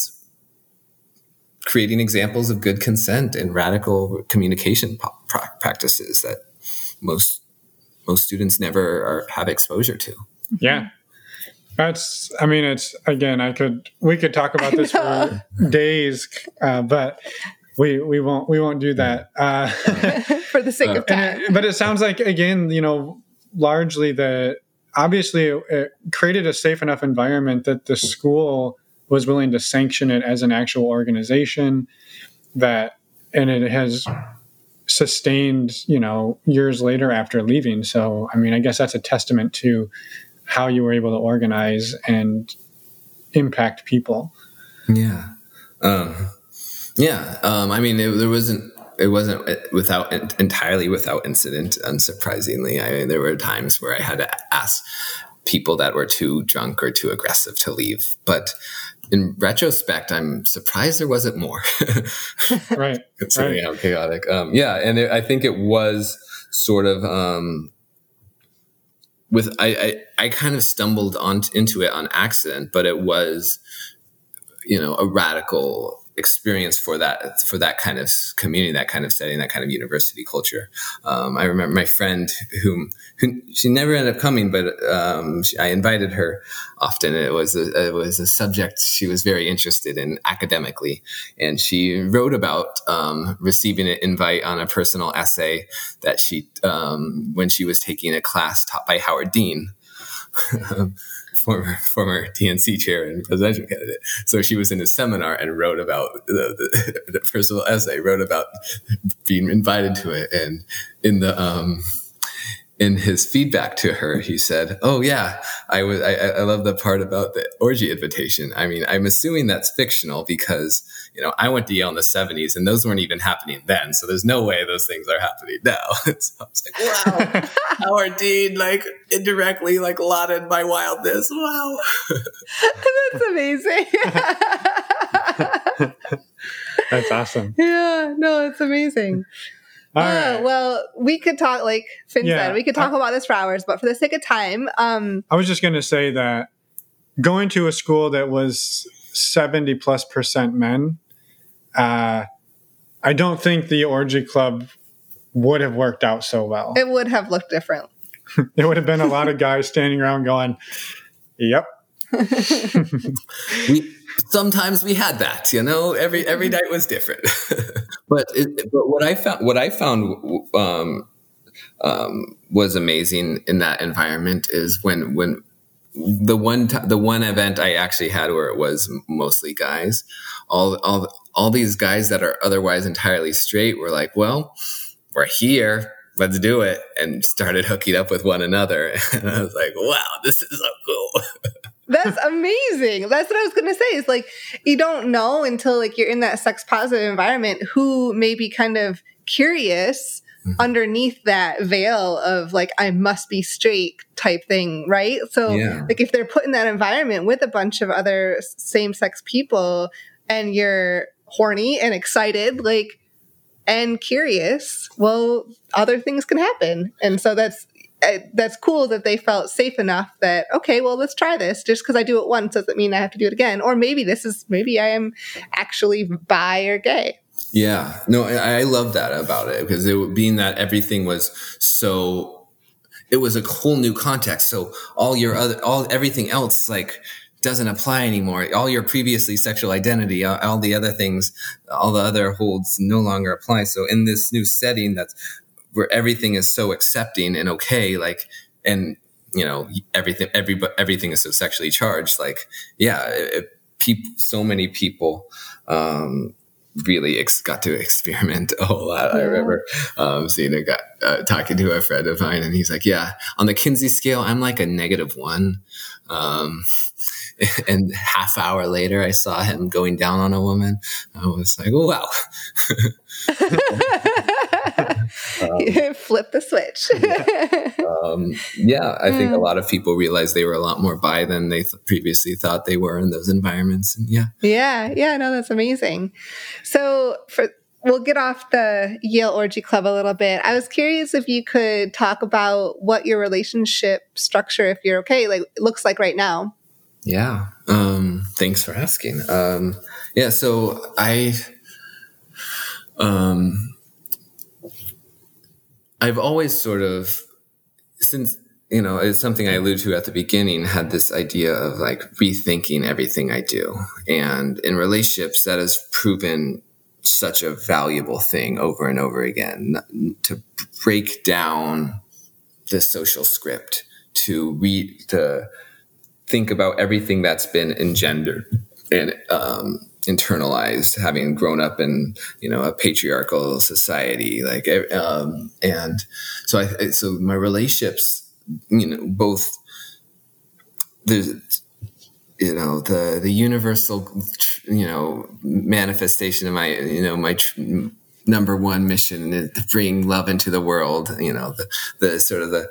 creating examples of good consent and radical communication practices that most most students never are, have exposure to. Yeah. That's, I mean, it's again, I could, we could talk about this for [laughs] days, uh, but we we won't we won't do that. [laughs] Uh, For the sake Uh, of time. it- but it sounds like again, you know, largely the obviously it, it created a safe enough environment that the school was willing to sanction it as an actual organization that and it has sustained you know years later after leaving so i mean i guess that's a testament to how you were able to organize and impact people Yeah. Um, yeah. Um, I mean, it, there wasn't, it wasn't without entirely without incident. Unsurprisingly, I mean, there were times where I had to ask people that were too drunk or too aggressive to leave. But in retrospect, I'm surprised there wasn't more. [laughs] right [laughs] considering Right. how chaotic. Um, yeah, and it, I think it was sort of um, with I, I I kind of stumbled on into it on accident, but it was you know a radical experience for that for that kind of community, that kind of setting, that kind of university culture. Um, I remember my friend whom who she never ended up coming, but um, she, I invited her often. It was a, it was a subject she was very interested in academically, and she wrote about um, receiving an invite on a personal essay that she um, when she was taking a class taught by Howard Dean. [laughs] former former DNC chair and presidential candidate. So she was in a seminar and wrote about the, the, [laughs] the personal essay, wrote about being invited to it, and in the um, in his feedback to her, he said, "Oh yeah, I was. I, I love the part about the orgy invitation. I mean, I'm assuming that's fictional because you know I went to Yale in the '70s, and those weren't even happening then. So there's no way those things are happening now." [laughs] so I was like, "Wow, [laughs] Howard Dean, like indirectly, like lauded my wildness. Wow." [laughs] That's amazing. that's awesome yeah, no, it's amazing. all Uh, right well, we could talk, like Finn Yeah. said, we could talk about this for hours, but for the sake of time, um, I was just going to say that going to a school that was 70 plus percent men, uh, I don't think the orgy club would have worked out so well. it would have looked different. [laughs] There would have been a lot of guys standing around going, Yep. [laughs] we sometimes we had that you know every every night was different [laughs] but it, but what i found what i found um, um, was amazing in that environment is when when the one t- the one event i actually had where it was mostly guys all all all these guys that are otherwise entirely straight were like well we're here let's do it and started hooking up with one another [laughs] and i was like wow this is so cool [laughs] That's amazing. That's what I was going to say. Is like you don't know until like you're in that sex positive environment who may be kind of curious Mhm. underneath that veil of like I must be straight type thing, right? So Yeah. like if they're put in that environment with a bunch of other same sex people and you're horny and excited, like and curious, well, other things can happen. And so that's uh, that's cool that they felt safe enough that okay, well, let's try this. Just because I do it once doesn't mean I have to do it again. Or maybe this is maybe I am actually bi or gay. Yeah, no, I, I love that about it because it being that everything was so, it was a whole new context. So all your other, all everything else like doesn't apply anymore. All your previously sexual identity, all, all the other things, all the other holds no longer apply. So in this new setting, that's where everything is so accepting and okay, like and you know everything, every everything is so sexually charged. Like yeah, it, it, people, so many people. Um, really ex- got to experiment a whole lot. I remember um, seeing a guy uh, talking to a friend of mine, and he's like, "Yeah, on the Kinsey scale, I'm like a negative one." Um, [laughs] and half hour later, I saw him going down on a woman. I was like, "Wow." [laughs] Flip the switch. [laughs] um, yeah, I think a lot of people realized they were a lot more bi than they th- previously thought they were in those environments. And yeah, yeah, yeah, no, that's amazing. So for we'll get off the Yale Orgy Club a little bit. I was curious if you could talk about what your relationship structure, if you're okay, like looks like right now. Yeah. Um, thanks for asking. Um, yeah. So I, um, I've always sort of, since, you know, it's something I alluded to at the beginning, had this idea of like rethinking everything I do. And in relationships, that has proven such a valuable thing over and over again to break down the social script to read to think about everything that's been engendered and um, internalized having grown up in you know a patriarchal society like um, and so i so my relationships you know both there's you know the the universal you know manifestation of my you know my tr- number one mission is to bring love into the world you know the the sort of the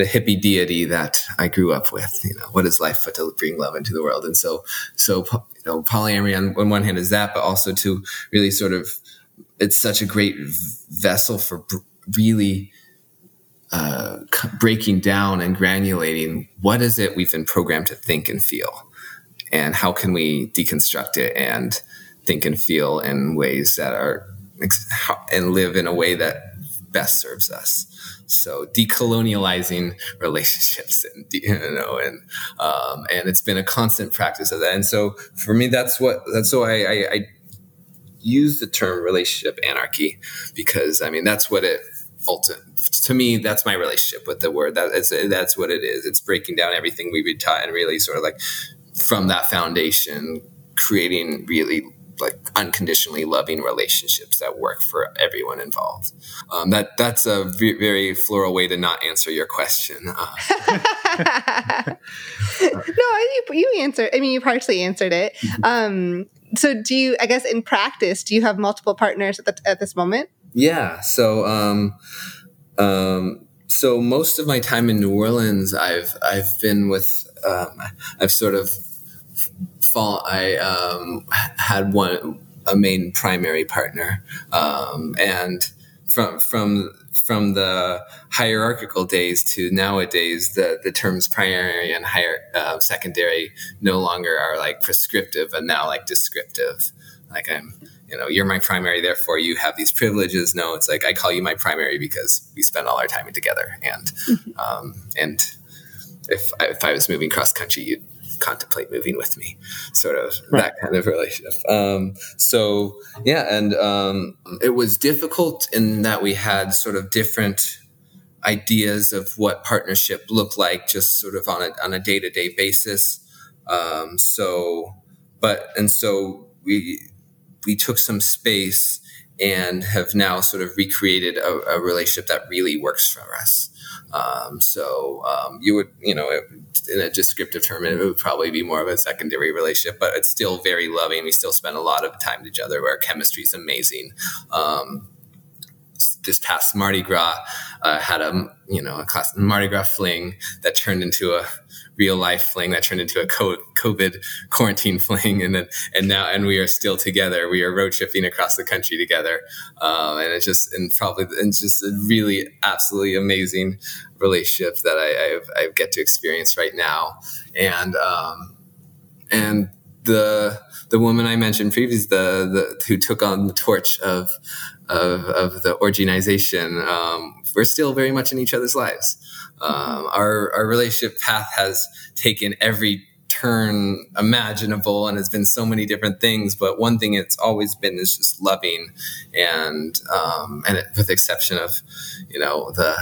the hippie deity that I grew up with. You know, what is life but to bring love into the world? And so, so you know, polyamory on, on one hand is that, but also to really sort of, it's such a great vessel for really uh, breaking down and granulating what is it we've been programmed to think and feel, and how can we deconstruct it and think and feel in ways that are and live in a way that best serves us. So decolonializing relationships, and [laughs] you know, and um, and it's been a constant practice of that. And so for me, that's what that's why I, I, I use the term relationship anarchy because I mean that's what it to me that's my relationship with the word that is that's what it is it's breaking down everything we've been taught and really sort of like from that foundation creating really like unconditionally loving relationships that work for everyone involved. Um, that that's a v- very floral way to not answer your question. Uh, [laughs] no, you, you answered. I mean, you partially answered it. Mm-hmm. Um, so, do you? I guess in practice, do you have multiple partners at, the, at this moment? Yeah. So, um, um, so most of my time in New Orleans, I've I've been with um, I've sort of fall, I um, had one a main primary partner, um, and from from from the hierarchical days to nowadays, the the terms primary and higher uh, secondary no longer are like prescriptive, and now like descriptive. Like I'm, you know, you're my primary, therefore you have these privileges. No, it's like I call you my primary because we spend all our time together, and [laughs] um, and if if I was moving cross country, you'd contemplate moving with me, sort of right. that kind of relationship. Um, so yeah, and um, it was difficult in that we had sort of different ideas of what partnership looked like, just sort of on a on a day to day basis. Um, so, but and so we we took some space and have now sort of recreated a, a relationship that really works for us. Um, so um, you would, you know, in a descriptive term, it would probably be more of a secondary relationship, but it's still very loving. We still spend a lot of time together. Our chemistry is amazing. Um, this past Mardi Gras uh, had a you know a class Mardi Gras fling that turned into a real life fling that turned into a COVID quarantine [laughs] fling, and then and now and we are still together. We are road tripping across the country together, um, and it's just and probably and just a really absolutely amazing relationship that I, I've, I get to experience right now, and um, and the the woman I mentioned previously, the, the who took on the torch of of, of the organization, um, we're still very much in each other's lives. Um, our, our relationship path has taken every turn imaginable and has been so many different things. But one thing it's always been is just loving and, um, and it, with the exception of, you know, the,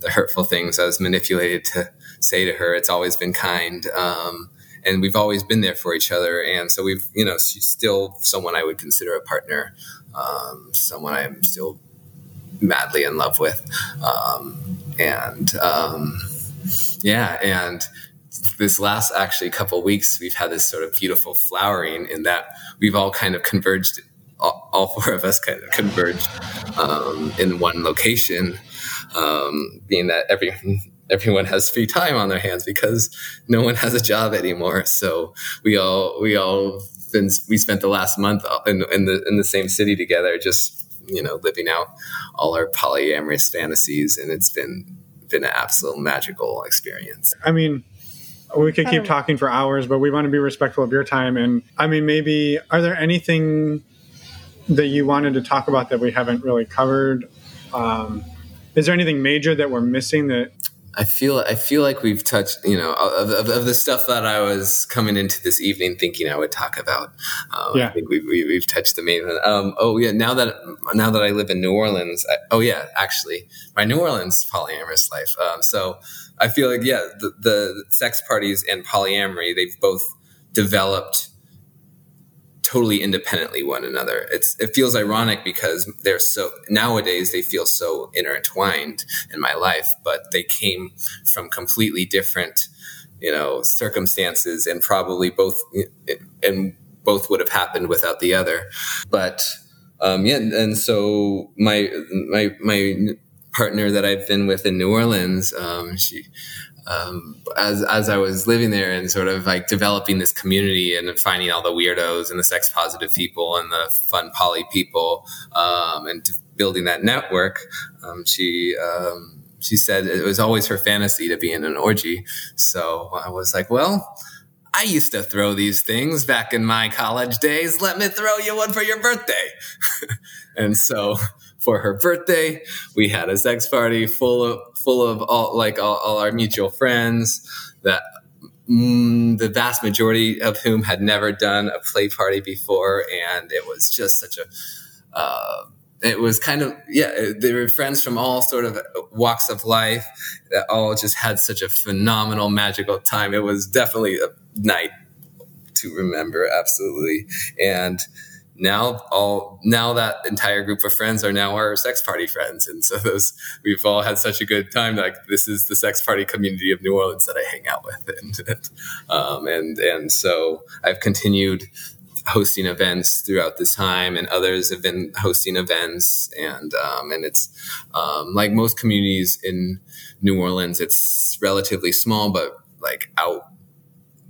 the hurtful things I was manipulated to say to her, it's always been kind. Um, and we've always been there for each other. And so we've, you know, she's still someone I would consider a partner, um, someone I'm still madly in love with. Um, and um, yeah, and this last actually couple weeks, we've had this sort of beautiful flowering in that we've all kind of converged. All, all four of us kind of converged um, in one location, um, being that every everyone has free time on their hands because no one has a job anymore. So we all we all been we spent the last month in, in the in the same city together, just you know living out all our polyamorous fantasies, and it's been been an absolute magical experience. I mean, we could keep talking for hours, but we want to be respectful of your time. And I mean, maybe are there anything that you wanted to talk about that we haven't really covered? Um, is there anything major that we're missing that I feel I feel like we've touched, you know, of, of, of, the stuff that I was coming into this evening thinking I would talk about. Um, yeah. I think we've, we, have touched the main. Um, oh yeah, now that now that I live in New Orleans, I, oh yeah, actually, my New Orleans polyamorous life. Um, so I feel like yeah, the, the sex parties and polyamory they've both developed totally independently one another. It's it feels ironic because they're so nowadays they feel so intertwined in my life, but they came from completely different, you know, circumstances and probably both and both would have happened without the other. But um, yeah, and so my my my partner that I've been with in New Orleans, um, she um, as as I was living there and sort of like developing this community and finding all the weirdos and the sex positive people and the fun poly people um, and building that network, um, she um, she said it was always her fantasy to be in an orgy. So I was like, well. I used to throw these things back in my college days. Let me throw you one for your birthday. [laughs] and so for her birthday. We had a sex party full of full of all like all, all our mutual friends that mm, the vast majority of whom had never done a play party before, and it was just such a. Uh, it was kind of yeah they were friends from all sort of walks of life that all just had such a phenomenal magical time it was definitely a night to remember absolutely and now all now that entire group of friends are now our sex party friends. And so those we've all had such a good time. Like this is the sex party community of new orleans that i hang out with. [laughs] And um, and and so i've continued hosting events throughout this time and others have been hosting events. And um, and it's um, like most communities in new orleans it's relatively small but like out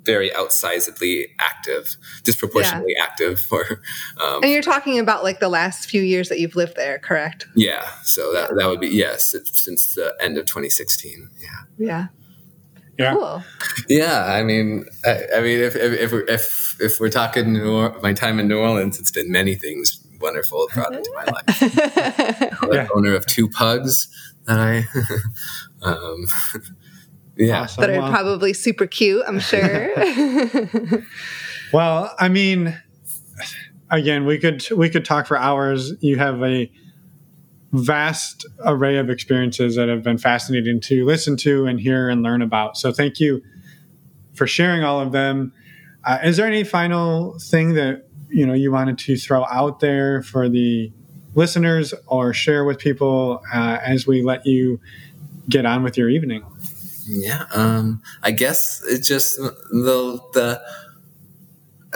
very outsizedly active, disproportionately yeah. active for. Um, and you're talking about like the last few years that you've lived there, correct? Yeah. So that, that would be, yes, since the end of 2016. Yeah. Yeah. Yeah. Cool. Yeah. I mean, I, I mean, if, if, if, we're, if, if we're talking New my time in New Orleans, it's been many things wonderful brought into [laughs] my life. yeah. owner of two pugs that I, [laughs] um, yeah. Awesome. That are well, probably super cute, I'm sure. [laughs] [laughs] well, I mean, again, we could we could talk for hours. You have a vast array of experiences that have been fascinating to listen to and hear and learn about. So thank you for sharing all of them. Uh, is there any final thing that you know you wanted to throw out there for the listeners or share with people uh, as we let you get on with your evening? Yeah, um, I guess it's just the the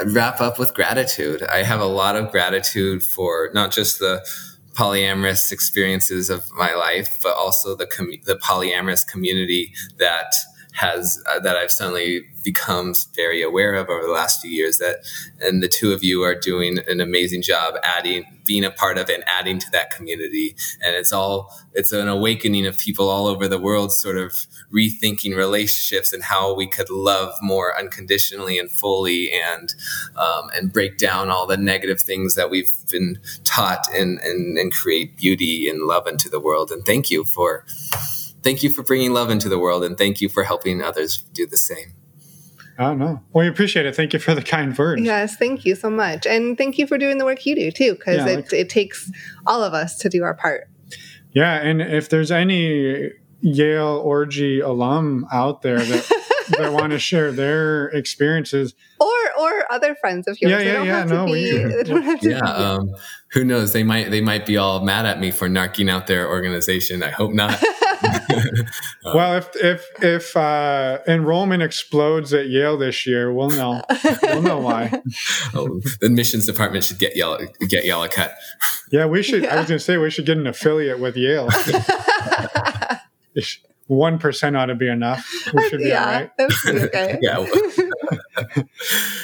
wrap up with gratitude. I have a lot of gratitude for not just the polyamorous experiences of my life, but also the com- the polyamorous community that has uh, that I've suddenly become very aware of over the last few years that and the two of you are doing an amazing job adding being a part of and adding to that community. And it's all it's an awakening of people all over the world sort of rethinking relationships and how we could love more unconditionally and fully and um, and break down all the negative things that we've been taught and, and and create beauty and love into the world. And thank you for thank you for bringing love into the world and thank you for helping others do the same. Oh no. Well, we appreciate it. Thank you for the kind words. Yes, thank you so much. And thank you for doing the work you do too, because yeah, it, like, it takes all of us to do our part. Yeah. And if there's any Yale orgy alum out there that, [laughs] that want to share their experiences, or or other friends of yours, yeah, yeah, yeah. No, be, we, yeah. Um, who knows? They might they might be all mad at me for narking out their organization. I hope not. [laughs] [laughs] well, if if if uh, enrollment explodes at Yale this year, we'll know. We'll know why. [laughs] oh, the admissions department should get Yale get Yale a cut. Yeah, we should. Yeah. I was going to say we should get an affiliate with Yale. [laughs] One percent ought to be enough. We should be yeah, all right. Okay. yeah.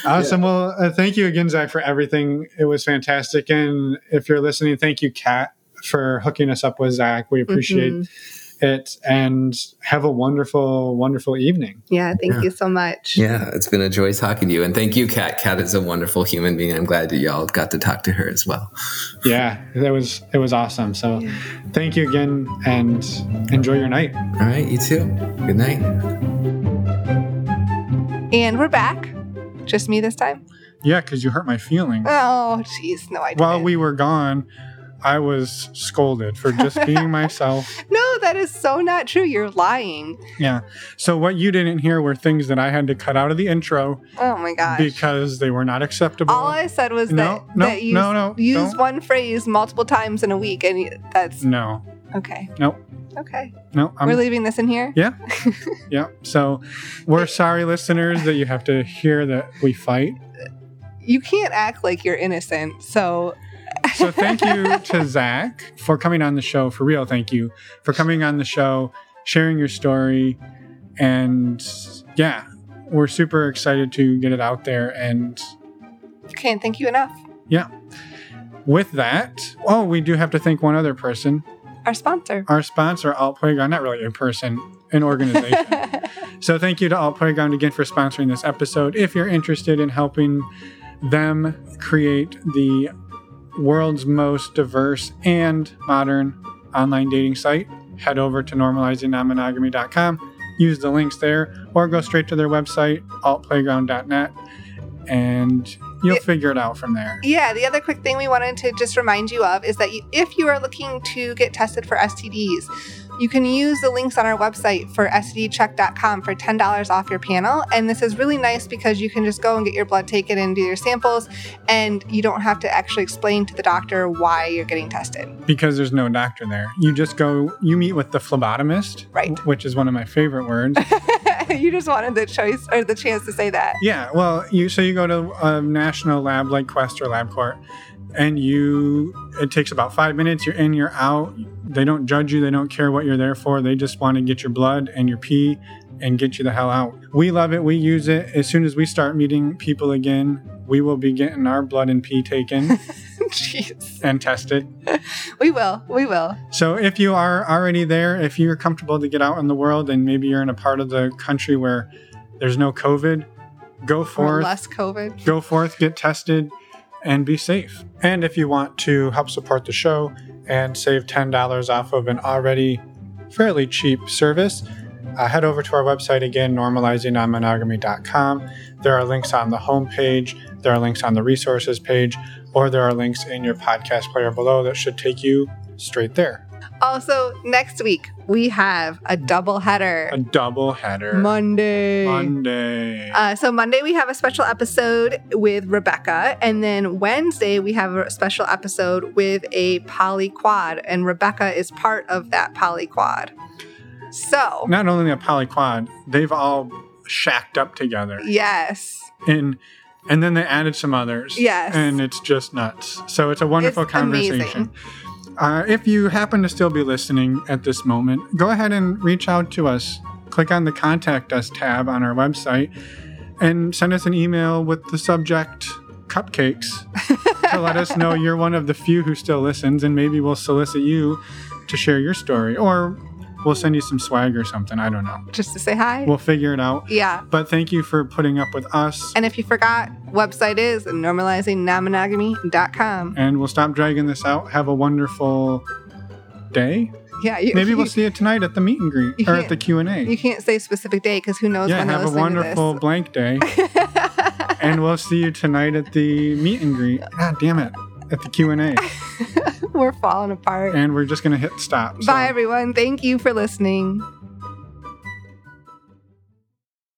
awesome. Well, uh, thank you again, Zach, for everything. It was fantastic. And if you're listening, thank you, Kat, for hooking us up with Zach. We appreciate. Mm-hmm it and have a wonderful, wonderful evening. Yeah, thank Yeah. you so much. Yeah, it's been a joy talking to you. And thank you, Kat. Kat is a wonderful human being. I'm glad that y'all got to talk to her as well. Yeah, it was it was awesome. So thank you again and enjoy your night. All right, you too. Good night. And we're back. Just me this time? Yeah, because you hurt my feelings. Oh, jeez. No, I didn't. While we were gone, I was scolded for just being [laughs] myself. no, that is so not true. You're lying. Yeah. So what you didn't hear were things that I had to cut out of the intro Oh my gosh. because they were not acceptable. All I said was No, that, no, that you no, no, use don't. one phrase multiple times in a week, and that's no, okay. Nope. Okay. no. I'm, We're leaving this in here. yeah. [laughs] yeah. So we're sorry, listeners, that you have to hear that we fight. You can't act like you're innocent. So, So thank you to Zach for coming on the show. For real, thank you for coming on the show, sharing your story, and yeah, we're super excited to get it out there. And can't thank you enough. yeah, with that, oh, we do have to thank one other person, Our sponsor. our sponsor, Alt Playground. Not really a person, an organization. [laughs] So thank you to Alt Playground again for sponsoring this episode. If you're interested in helping them create the world's most diverse and modern online dating site, head over to normalizingnonmonogamy.com, use the links there, or go straight to their website, altplayground.net, and you'll Yeah. figure it out from there. Yeah, the other quick thing we wanted to just remind you of is that you, if you are looking to get tested for STDs, you can use the links on our website for stdcheck.com for $10 off your panel. And this is really nice because you can just go and get your blood taken and do your samples, and you don't have to actually explain to the doctor why you're getting tested. Because there's no doctor there. You just go, you meet with the phlebotomist, Right. which is one of my favorite words. [laughs] you just wanted the choice or the chance to say that. Yeah, well, you so you go to a national lab like Quest or LabCorp, and you it takes about five minutes. You're in, you're out. They don't judge you. They don't care what you're there for. They just want to get your blood and your pee and get you the hell out. We love it. We use it. As soon as we start meeting people again, we will be getting our blood and pee taken [laughs] Jeez. and tested. [laughs] We will. We will. So if you are already there, if you're comfortable to get out in the world and maybe you're in a part of the country where there's no COVID, go Or forth. less COVID. go forth, get tested, and be safe. And if you want to help support the show and save $10 off of an already fairly cheap service, uh, head over to our website again, normalizingnonmonogamy.com. There are links on the homepage, there are links on the resources page, or there are links in your podcast player below that should take you straight there. Also, next week we have a double header. A double header. Monday. Monday. Uh, so Monday we have a special episode with Rebecca, and then Wednesday we have a special episode with a poly quad, and Rebecca is part of that poly quad. So Not only a polyquad, they've all shacked up together. yes, and and then they added some others. Yes. and it's just nuts. So it's a wonderful It's conversation. amazing. Uh, if you happen to still be listening at this moment, go ahead and reach out to us. Click on the contact us tab on our website and send us an email with the subject cupcakes to let us know [laughs] you're one of the few who still listens, and maybe we'll solicit you to share your story, or we'll send you some swag or something. I don't know. just to say hi. We'll figure it out. yeah. But thank you for putting up with us. And if you forgot, website is normalizingnonmonogamy.com. and we'll stop dragging this out. Have a wonderful day. Yeah, you, Maybe we'll see you tonight at the meet and greet or at the Q and A. You can't say specific day because who knows Yeah, when have a wonderful blank day, [laughs] and we'll see you tonight at the meet and greet. God damn it, at the Q and A. [laughs] We're falling apart. and we're just gonna hit stop. So- Bye, everyone. Thank you for listening.